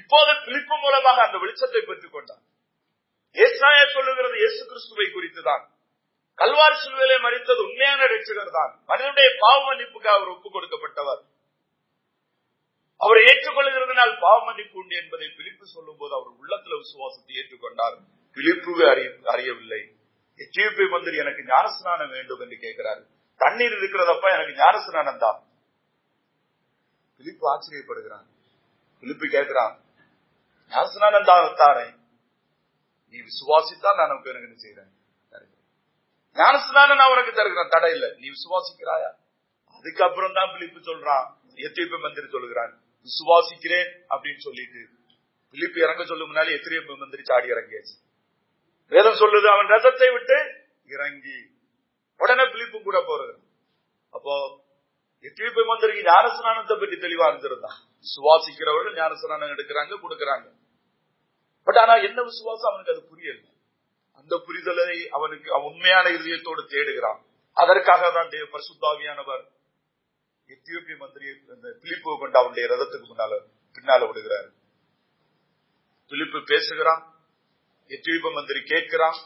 இப்போது பிலிப்பு மூலமாக அந்த வெளிச்சத்தை பெற்றுக் கொண்டார். ஏசாயா சொல்லுகிறது இயேசு கிறிஸ்துவை குறித்துதான். கல்வாரி சிலுவையிலே மறித்தது உண்மையான ரட்சகர் தான். மனிதனுடைய பாவ மன்னிப்புக்கு அவர் ஒப்புக் கொடுக்கப்பட்டவர். அவரை ஏற்றுக்கொள்கிறதுனால் பாவ மன்னிப்பு உண்டு என்பதை பிலிப்பு சொல்லும் போது அவர் உள்ளத்துல விசுவாசத்தை ஏற்றுக்கொண்டார். பிலிப்புவே அறியவில்லை. எத்தியோப்பிய மந்திரி எனக்கு ஞானஸ்நானம் வேண்டும் என்று கேட்கிறார் தண்ணீர் இருக்கிறதப்ப எனக்கு ஞானஸ்நானம் தான் பிலிப்பு ஆச்சரியப்படுகிறான். பிலிப்பு கேட்கிறான் ஞானஸ்நானம் தான் தாரே நீ விசுவாசித்தான் நான் உனக்கு எனக்கு செய்யறேன் ஞானஸ்நானம் நான் உனக்கு தருகிறேன் தடை இல்லை. நீ விசுவாசிக்கிறாயா? அதுக்கப்புறம் தான் பிலிப்பு சொல்றான் எத்தியோப்பிய மந்திரி சொல்லுகிறான் விசுவாசிக்கிறேன் அப்படின்னு சொல்லிட்டு. பிலிப்பு இறங்க சொல்லும் முன்னாலே எத்தியோப்பிய மந்திரி சாடி இறங்கியாச்சு. வேதம் சொல்லுது அவன் ரதத்தை விட்டு இறங்கி உடனே பிலிப்பு கூட போறது. அப்போ எத்தியோப்பிய மந்திரி ஞானஸ்நானத்தை பற்றி தெளிவா இருந்திருந்தா சுவாசிக்கிறவர்கள் ஞானஸ்நானம் எடுக்கிறாங்க கொடுக்கறாங்க. பட் ஆனா என்ன விசுவாசம்? அவனுக்கு அது புரியல. அந்த புரிதலை அவனுக்கு அவன் உண்மையான இதயத்தோடு தேடுகிறான். அதற்காக தான் தேவ பரிசுத்தாவியானவர் எத்தியோப்பிய மந்திரி பிலிப்பு கொண்டு அவனுடைய ரதத்துக்கு முன்னால பின்னால விடுகிறார் பிலிப்பு பேசுகிறான் எத்தியோப்பிய மந்திரி கேட்கிறான்.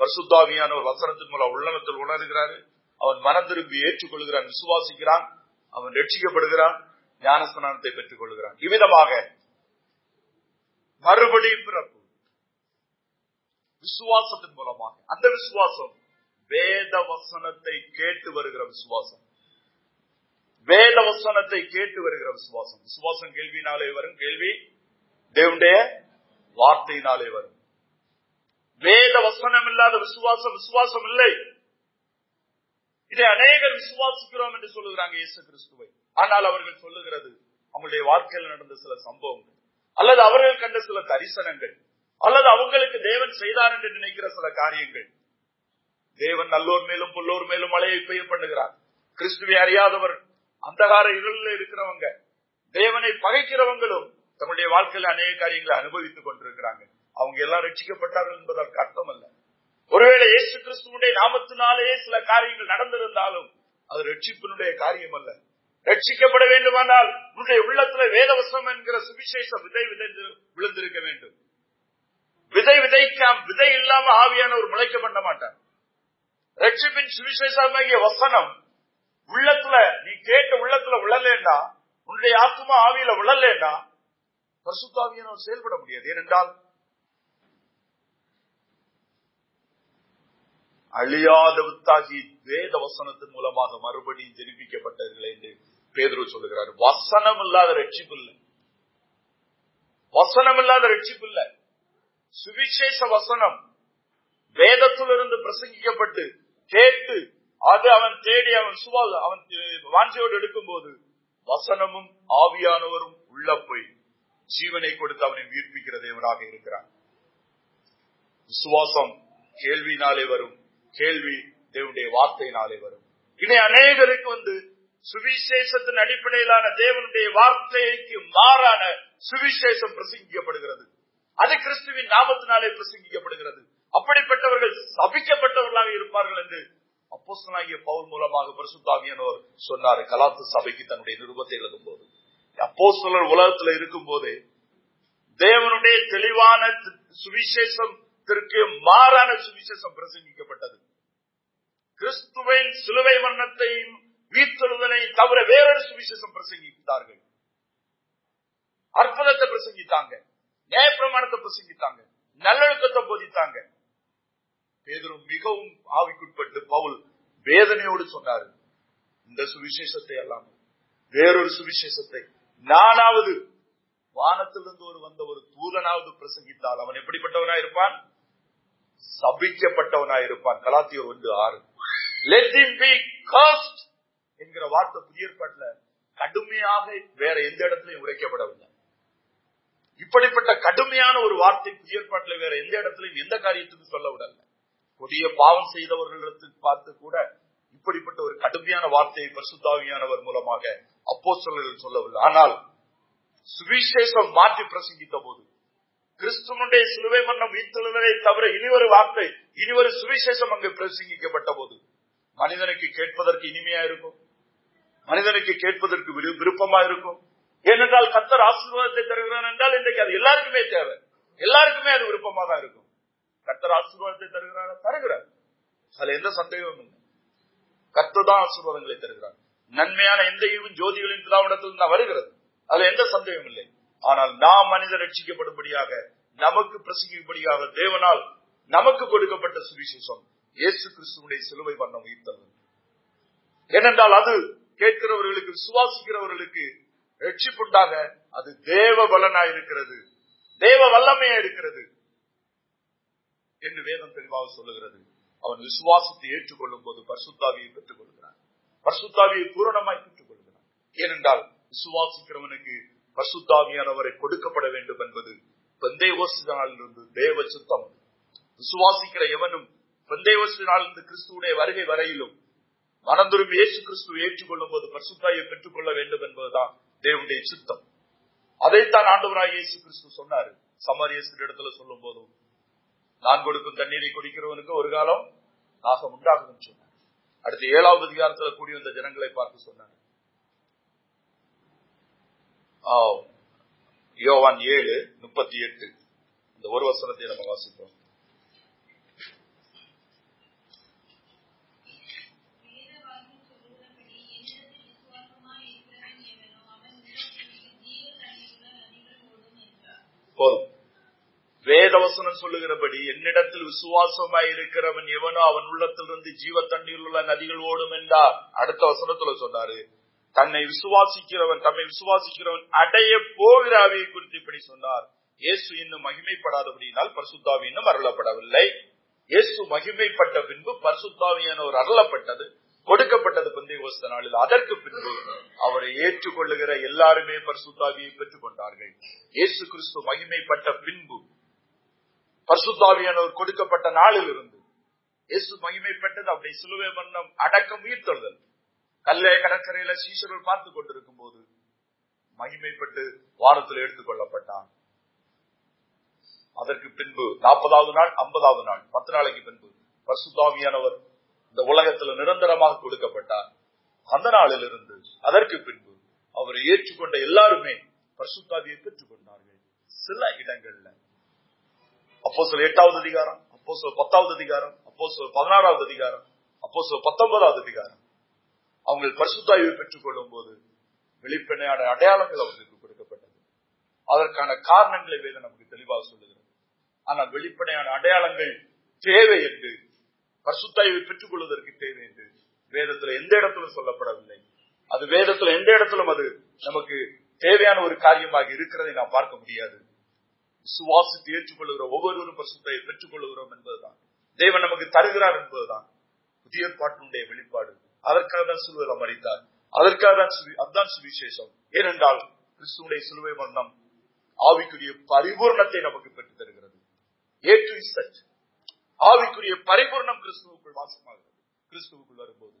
பரிசுத்தாவியானவர் வசனத்தின் மூலம் உள்ளமத்தில் உணர்கிறாரு. அவன் மனம் திரும்பி ஏற்றுக்கொள்கிறான் விசுவாசிக்கிறான் அவன் ரட்சிக்கப்படுகிறான் ஞானஸ்நானத்தை பெற்றுக் கொள்கிறான் இவ்விதமாக மறுபடியும் பிறப்பு விசுவாசத்தின் மூலமாக. அந்த விசுவாசம் வேத வசனத்தை கேட்டு வருகிற விசுவாசம். வேத வசனத்தை கேட்டு வருகிற விசுவாசம். விசுவாசம் கேள்வியினாலே வரும் கேள்வி தேவனுடைய வார்த்தையினாலே வரும். வேத வசனம் இல்லாத விசுவாசம் விசுவாசம் இல்லை இதை அநேகர் விசுவாசிக்கிறோம் என்று சொல்லுகிறாங்க இயேசு கிறிஸ்துவை. ஆனால் அவர்கள் சொல்லுகிறது அவங்களுடைய வாழ்க்கையில் நடந்த சில சம்பவங்கள் அல்லது அவர்கள் கண்ட சில தரிசனங்கள் அல்லது அவங்களுக்கு தேவன் செய்தார் என்று நினைக்கிற சில காரியங்கள். தேவன் நல்லோர் மேலும் புல்லோர் மேலும் மழையை பெய்ய பண்ணுகிறார். கிறிஸ்துவை அறியாதவர் அந்தகார இருளில் இருக்கிறவங்க தேவனை பகைக்கிறவங்களும் தங்களுடைய வாழ்க்கையில் அநேக காரியங்களை அனுபவித்துக் கொண்டிருக்கிறாங்க. அவங்க எல்லாம் ரட்சிக்கப்பட்டார்கள் என்பதற்கு அர்த்தம் அல்ல ஒருவேளை இயேசு கிறிஸ்துவனுடைய நாமத்தினாலேயே சில காரியங்கள் நடந்திருந்தாலும் அது ரட்சிப்பினுடைய காரியம் அல்ல ரட்சிக்கப்பட வேண்டுமானால் உன்னுடைய உள்ளத்துல வேதவசம் என்கிற சுவிசேஷ விதை விதைந்து விழுந்திருக்க வேண்டும். விதை விதைக்காம் விதை இல்லாம ஆவியானவர் முளைக்க பண்ண மாட்டார். ரட்சிப்பின் சுவிசேஷமாகிய வசனம் உள்ளத்துல நீ கேட்ட உள்ளத்துல விழலேண்டா உன்னுடைய ஆத்மா ஆவியில விழலேண்டா பரிசுத்தாவியானவர் செயல்பட முடியாது. ஏனென்றால் அழியாத வித்தாகி வேத வசனத்தின் மூலமாக மறுபடியும் ஜெனிப்பிக்கப்பட்டவர்கள் என்று பேதுரு சொல்லுகிறார். வசனம் இல்லாத ரட்சிப்பு இல்லை வசனம் இல்லாத ரட்சிப்பு இல்லை சுவிசேஷ வசனம் வேதத்திலிருந்து பிரசங்கிக்கப்பட்டு கேட்டு அது அவன் தேடி அவன் சுவா அவன் வாஞ்சியோடு எடுக்கும் போது வசனமும் ஆவியானவரும் உள்ள போய் ஜீவனை கொடுத்து அவனை உயிர்ப்பிக்கிற தேவனாக இருக்கிறான் விசுவாசம் கேள்வினாலே வரும். கேள்வி தேவனுடைய வார்த்தையினாலே வரும். இனி அநேகருக்கு வந்து சுவிசேஷத்தின் அடிப்படையிலான தேவனுடைய வார்த்தைக்கு மாறான சுவிசேஷம் பிரசங்கிக்கப்படுகிறது. அது கிறிஸ்துவின் நாமத்தினாலே பிரசங்கிக்கப்படுகிறது. அப்படிப்பட்டவர்கள் சபிக்கப்பட்டவர்களாக இருப்பார்கள் என்று அப்போஸ்தனாகிய பவுல் மூலமாக பரிசுத்தாவியானவர் சொன்னார். கலாத்து சபைக்கு தன்னுடைய நிருபத்தை எழுதும் போது அப்போஸ்தலர் உலகத்துல இருக்கும் போதே தேவனுடைய தெளிவான சுவிசேஷத்திற்கு மாறான சுவிசேஷம் பிரசங்கிக்கப்பட்டது. கிறிஸ்துவின் சிலுவை வண்ணத்தையும் வீத்தெழுதலை தவிர வேறொரு சுவிசேஷம் பிரசங்கித்தார்கள். அற்புதத்தை பிரசங்கித்தாங்க. நியாயப்பிரமாணத்தை பிரசங்கித்தாங்க. நல்லொழுக்கத்தை போதித்தாங்க. பேதரும் மிகவும் ஆவிக்குட்பட்டு பவுல் வேதனையோடு சொன்னாரு. இந்த சுவிசேஷத்தை அல்லாமல் வேறொரு சுவிசேஷத்தை. நானாவது வானத்திலிருந்து ஒரு வந்த ஒரு தூதனாவது பிரசங்கித்தால் அவன் எப்படிப்பட்டவனா இருப்பான் சபிக்கப்பட்டவனா இருப்பான் கலாத்தியர் ஒன்று ஆறு. லெட் பி என்கிற வார்த்தை புதிய ஏற்பாட்டுல கடுமையாக வேற எந்த இடத்திலையும் உரைக்கப்படவில்லை. இப்படிப்பட்ட கடுமையான ஒரு வார்த்தை புதிய ஏற்பாட்டுல வேற எந்த இடத்திலையும் எந்த காரியத்துக்கும் சொல்ல விடல புதிய பாவம் செய்தவர்களிடத்துக்கு பார்த்து கூட இப்படிப்பட்ட ஒரு கடுமையான வார்த்தையை பரிசுத்தாவியானவர் மூலமாக அப்போ சொல்லவில்லை. ஆனால் சுவிசேஷம் மாற்றி பிரசங்கித்த போது கிறிஸ்துவனுடைய சிலுவை மன்னம் வீழ்த்துள்ளதை தவிர இனி ஒரு வார்த்தை இனி ஒரு சுவிசேஷம் அங்கு பிரசங்கிக்கப்பட்ட போது மனிதனுக்கு கேட்பதற்கு இனிமையா இருக்கும். மனிதனுக்கு கேட்பதற்கு விருப்பமா இருக்கும். ஏனென்றால் கத்தர் ஆசீர்வாதத்தை தருகிறான் என்றால் இன்றைக்கு அது எல்லாருக்குமே தேவை. எல்லாருக்குமே அது விருப்பமா தான் இருக்கும். கத்தர் ஆசீர்வாதத்தை தருகிறாரா? தருகிறார். அதுல எந்த சந்தேகமும் இல்லை. கர்த்தர் தான் ஆசீர்வாதங்களை தருகிறார். நன்மையான எந்த ஈவும் ஜோதிகளின் திராவிடத்தில் தான் வருகிறது. அதுல எந்த சந்தேகமும் இல்லை. ஆனால் நாம் மனிதர் ரட்சிக்கப்படும்படியாக நமக்கு பிரசங்கிக்கும்படியாக தேவனால் நமக்கு கொடுக்கப்பட்ட சுவிசேஷம். இயேசு கிறிஸ்துவனுடைய சிலுவை வண்ணம் உயிர்த்தது ஏனென்றால் அது கேட்கிறவர்களுக்கு விசுவாசிக்கிறவர்களுக்கு ரட்சிப்புண்டாக அது தேவ பலனாய் இருக்கிறது தேவ வல்லமையா இருக்கிறது என்று வேதம் தெளிவாக சொல்லுகிறது. அவன் விசுவாசத்தை ஏற்றுக்கொள்ளும் போது பர்சுத்தாவியை பெற்றுக் கொள்கிறான் பர்சுத்தாவியை பூரணமாய் பெற்றுக் கொள்கிறான் ஏனென்றால் விசுவாசிக்கிறவனுக்கு பரிசுத்தாவியானவரை கொடுக்கப்பட வேண்டும் என்பது பெந்தேவோசினாலிருந்து தேவ சுத்தம். விசுவாசிக்கிற எவனும் பெந்தேவோசினாலிருந்து கிறிஸ்துடைய வருகை வரையிலும் மனம் இயேசு கிறிஸ்துவை ஏற்றுக்கொள்ளும் போது பரிசுத்தாயை பெற்றுக் கொள்ள வேண்டும் என்பதுதான் தேவனுடைய சித்தம். அதைத்தான் ஆண்டவராய் இயேசு கிறிஸ்து சொன்னாரு. சமாரியஸ்தர் இடத்துல சொல்லும் போதும் நான் கொடுக்கும் தண்ணீரை குடிக்கிறவனுக்கு ஒரு காலம் நாகம் உண்டாகும் சொன்னார். அடுத்து ஏழாவது அதிகாரத்துல கூடி வந்த ஜனங்களை பார்த்து சொன்னார். ஆ, யோவான் ஏழு முப்பத்தி எட்டு. இந்த ஒரு வசனத்தை நம்ம வாசிப்போம் வேதவாக்கியம் சொல்லுகிறபடி என்னிடத்தில் விசுவாசமாய் இருக்கிறவன் எவனோ அவன் உள்ளத்திலிருந்து ஜீவ தண்ணீருள்ள நதிகள் ஓடும் என்றார் போதும். வேதவசனம் சொல்லுகிறபடி என்னிடத்தில் விசுவாசமாய் இருக்கிறவன் எவனோ அவன் உள்ளத்திலிருந்து ஜீவ தண்ணீர் உள்ள நதிகள் ஓடும் என்றார். அடுத்த வசனத்துல சொன்னாரு தன்னை விசுவாசிக்கிறவன் தம்மை விசுவாசிக்கிறவன் அடைய போகிற ஆவியை குறித்து இப்படி சொன்னார். இயேசு இன்னும் மகிமைப்படாதபடியினால் பரிசுத்தாவி இன்னும் அருளப்படவில்லை. இயேசு மகிமைப்பட்ட பின்பு பரிசுத்தாவியானவர் அருளப்பட்டது. கொடுக்கப்பட்டது பந்தேகோஸ்த நாளில். அதற்கு பின்பு அவரை ஏற்றுக்கொள்ளுகிற எல்லாருமே பரிசுத்தாவியை பெற்றுக் கொண்டார்கள் இயேசு கிறிஸ்து மகிமைப்பட்ட பின்பு பரிசுத்தாவியானவர் கொடுக்கப்பட்ட நாளில் இருந்து இயேசு மகிமைப்பட்டது. அப்படி சிலுவை மன்னம் அடக்கம் உயிர்த்தொழுதல். கல்லே கடற்கரையில சீசர்கள் பார்த்து கொண்டிருக்கும் போது மகிமைப்பட்டு வாரத்தில் எடுத்துக் கொள்ளப்பட்டான். அதற்கு பின்பு நாற்பதாவது நாள் ஐம்பதாவது நாள் பத்து நாளைக்கு பின்பு பரிசுத்தாவியானவர் இந்த உலகத்துல நிரந்தரமாக கொடுக்கப்பட்டார். அந்த நாளிலிருந்து அதற்கு பின்பு அவரை ஏற்றுக்கொண்ட எல்லாருமே பரிசுத்தாவியை பெற்றுக் கொண்டார்கள் சில இடங்கள்ல. அப்போ சொல் எட்டாவது அதிகாரம் அப்போ சொல் பத்தாவது அதிகாரம் அப்போ சொல் பதினாறாவது அதிகாரம் அப்போ சொல் பத்தொன்பதாவது அதிகாரம். அவங்க பரிசுத்தாய்வை பெற்றுக் கொள்ளும் போது வெளிப்படையான அடையாளங்கள் அவர்களுக்கு கொடுக்கப்பட்டது. அதற்கான காரணங்களை வேத நமக்கு தெளிவாக சொல்லுகிறது. ஆனால் வெளிப்படையான அடையாளங்கள் தேவை என்று பரிசுத்தாய்வை பெற்றுக் கொள்வதற்கு தேவை என்று வேதத்துல எந்த இடத்துல சொல்லப்படவில்லை. அது வேதத்துல எந்த இடத்திலும் அது நமக்கு தேவையான ஒரு காரியமாக இருக்கிறதை நாம் பார்க்க முடியாது. சுவாசித்து ஏற்றுக்கொள்ளுகிற ஒவ்வொருவரும் பரிசுத்தையை பெற்றுக் கொள்ளுகிறோம் என்பதுதான். தேவன் நமக்கு தருகிறார் என்பதுதான். புதிய பாட்டினுடைய வெளிப்பாடு. அதற்காக தான் சிலுவையில் மறித்தார் அதற்காக தான் அதுதான் சுவிசேஷம். ஏனென்றால் கிறிஸ்துவனுடைய சிலுவை மரணம் ஆவிக்குரிய பரிபூர்ணத்தை நமக்கு பெற்றுத் தருகிறது ஏ டு இசட் ஆவிக்குரிய பரிபூர்ணம் கிறிஸ்துவுக்குள் வாசமாகிறது. கிறிஸ்துவுக்குள் வரும்போது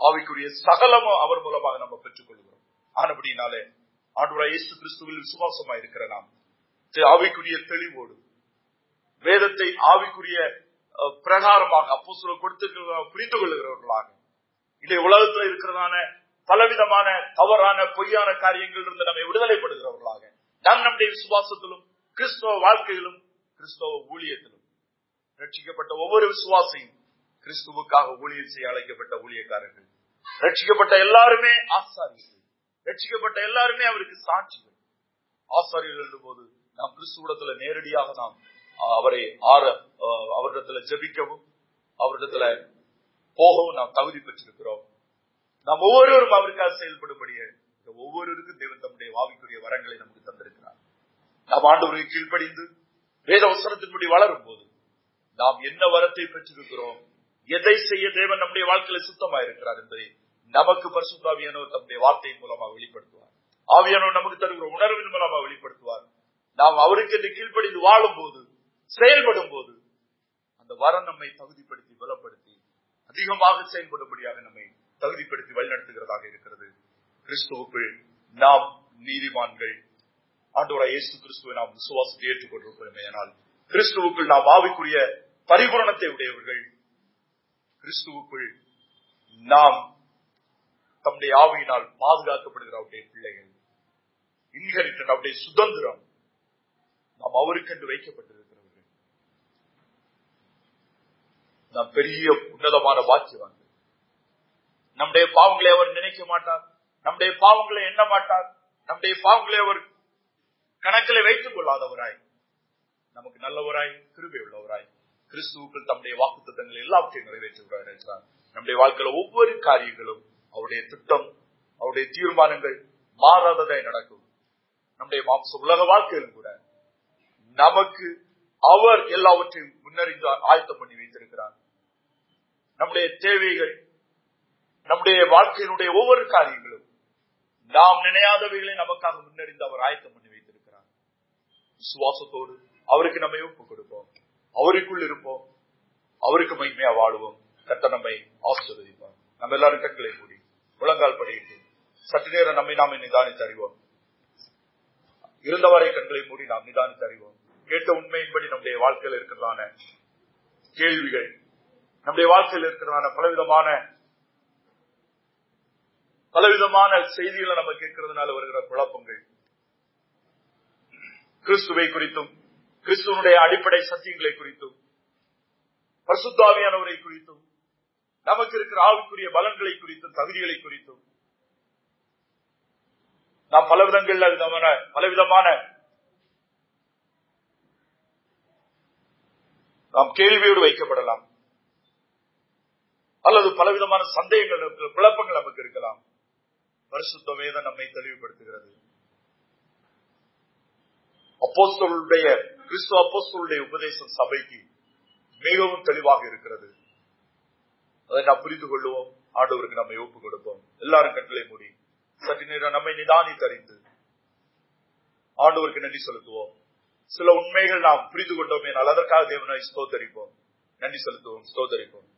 ஆவிக்குரிய சகலமும் அவர் மூலமாக நம்ம பெற்றுக் கொள்கிறோம் ஆனபடினாலே ஆண்டவராய் இயேசு கிறிஸ்துவில் விசுவாசமா இருக்கிற நாம் ஆவிக்குரிய தெளிவோடு வேதத்தை ஆவிக்குரிய பிரகாரமாக அப்போ கொடுத்து புரிந்து கொள்ளுகிறவர்களாக இதை உலகத்தில் இருக்கிறதான பலவிதமான தவறான பொய்யான காரியங்கள் இருந்து நம்மை விடுதலைப்படுகிறவர்களாக நம் நம்முடைய விசுவாசத்திலும் கிறிஸ்தவ வாழ்க்கையிலும் கிறிஸ்தவ ஊழியத்திலும் ரட்சிக்கப்பட்ட ஒவ்வொரு விசுவாசியும் கிறிஸ்துவுக்காக ஊழியர் செய்ய அழைக்கப்பட்ட ஊழியக்காரர்கள். ரட்சிக்கப்பட்ட எல்லாருமே ஆசாரியர்கள். ரட்சிக்கப்பட்ட எல்லாருமே அவருக்கு சாட்சிகள். ஆசாரியர்கள் போது நாம் கிறிஸ்துவிடத்துல நேரடியாக நாம் அவரை ஆற அவரிடத்துல ஜெபிக்கவும் அவரிடத்துல போகவும் நாம் தகுதி பெற்றிருக்கிறோம். நாம் ஒவ்வொருவரும் அவருக்காக செயல்படும்படியே இந்த ஒவ்வொருவருக்கும் தேவன் தம்முடைய வாவிக்குரிய வரங்களை நமக்கு தந்திருக்கிறார். நாம் ஆண்டவருக்கு கீழ்ப்படிந்து வேத வசனத்தின்படி வளரும் போது நாம் என்ன வரத்தை பெற்றிருக்கிறோம்? எதை செய்ய தேவன் நம்முடைய வாழ்க்கையில சுத்தமா இருக்கிறார் என்பதை நமக்கு பரிசுத்தாவியானவர் தம்முடைய வார்த்தையின் மூலமாக வெளிப்படுத்துவார். ஆவியானவர் நமக்கு தருகிற உணர்வின் மூலமாக வெளிப்படுத்துவார். நாம் அவருக்கு என்று கீழ்ப்படிந்து வாழும் போது செயல்படும் போது அந்த வரம் நம்மை தகுதிப்படுத்தி பலப்படுத்தி அதிகமாக செயல்படும்படியாக நம்மை தகுதிப்படுத்தி வழிநடத்துகிறதாக இருக்கிறது. கிறிஸ்துவுக்குள் நாம் நீதிமான்கள். ஆண்டோட இயேசு கிறிஸ்துவை நாம் விசுவாசத்தை ஏற்றுக்கொண்டிருக்கிறோமே ஆனால் கிறிஸ்துவுக்குள் நாம் ஆவிக்குரிய பரிபூரணத்தை உடையவர்கள். கிறிஸ்துவுக்குள் நாம் தம்முடைய ஆவியினால் பாதுகாக்கப்படுகிற அவருடைய பிள்ளைகள். இன்ஹெரிட்டன் அவருடைய சுதந்திரம் நாம் அவருக்கென்று வைக்கப்பட்டிருக்கிறவர்கள். நாம் பெரிய உன்னதமான வாக்கியவான் நம்முடைய பாவங்களை அவர் நினைக்க மாட்டார். நம்முடைய பாவங்களை எண்ண மாட்டார். நம்முடைய பாவங்களை அவர் கணக்கில் வைத்துக் கொள்ளாதவராய். நமக்கு நல்லவராய் கிருபை உள்ளவராய் கிறிஸ்துவுக்குள் தம்முடைய வாக்குத்தத்தங்கள் எல்லாவற்றையும் நிறைவேற்றுகிறார் என்றார். நம்முடைய வாழ்க்கையில ஒவ்வொரு காரியங்களும் அவருடைய திட்டம் அவருடைய தீர்மானங்கள் மாறாததாய் நடக்கும். நம்முடைய மாம்ச உலக வாழ்க்கையிலும் கூட நமக்கு அவர் எல்லாவற்றையும் முன்னறிந்து ஆயத்தம் பண்ணி வைத்திருக்கிறார். நம்முடைய தேவைகள் நம்முடைய வாழ்க்கையினுடைய ஒவ்வொரு காரியங்களும் நாம் நினையாதவைகளை நமக்காக முன்னறிந்து அவர் ஆயத்தம் பண்ணி வைத்திருக்கிறார். விசுவாசத்தோடு அவருக்கு நம்மை ஒப்பு கொடுப்போம். அவருக்குள் இருப்போம். அவருக்கு மகிமையா வாழுவோம். கத்த நம்மை ஆசீர்வதிப்பார். நம்ம எல்லாரும் கண்களை மூடி முழங்கால் படியிட்டு சற்று நேரம் நம்மை நாம் நிதானித்து அறிவோம். இருந்தவரை கண்களை மூடி நாம் நிதானித்து அறிவோம். கேட்ட உண்மையின்படி நம்முடைய வாழ்க்கையில் இருக்கிறதான கேள்விகள் நம்முடைய வாழ்க்கையில் இருக்கிறதான பலவிதமான பலவிதமான செய்திகளை நம்ம கேட்கறதுனால வருகிற குழப்பங்கள் கிறிஸ்துவை குறித்தும் கிறிஸ்துவனுடைய அடிப்படை சத்தியங்களை குறித்தும் பசுத்தாவியானவரை குறித்தும் நமக்கு இருக்கிற ஆவிக்குரிய பலன்களை குறித்தும் தகுதிகளை குறித்தும் நாம் பலவிதங்கள்ல விதமான பலவிதமான நாம் கேள்வியோடு வைக்கப்படலாம். அல்லது பலவிதமான சந்தேகங்கள் குழப்பங்கள் நமக்கு இருக்கலாம். பரிசுத்தமே தான் நம்மை தெளிவுபடுத்துகிறது. அப்போஸ்தலுடைய கிறிஸ்துவ அப்போஸ்தலுடைய உபதேசம் சபைக்கு மிகவும் தெளிவாக இருக்கிறது. அதை நாம் புரிந்து கொள்வோம் ஆண்டவருக்கு நம்மை ஒப்பு கொடுப்போம் எல்லாரும் கட்டளை மூடி சற்று நேரம் நம்மை நிதானி தறிந்து ஆண்டவருக்கு நன்றி செலுத்துவோம். சில உண்மைகள் நாம் புரிந்து கொண்டோமே என்றால் அதற்காக தேவனை ஸ்தோத்தரிப்போம். நன்றி செலுத்துவோம் ஸ்தோத்தரிப்போம்.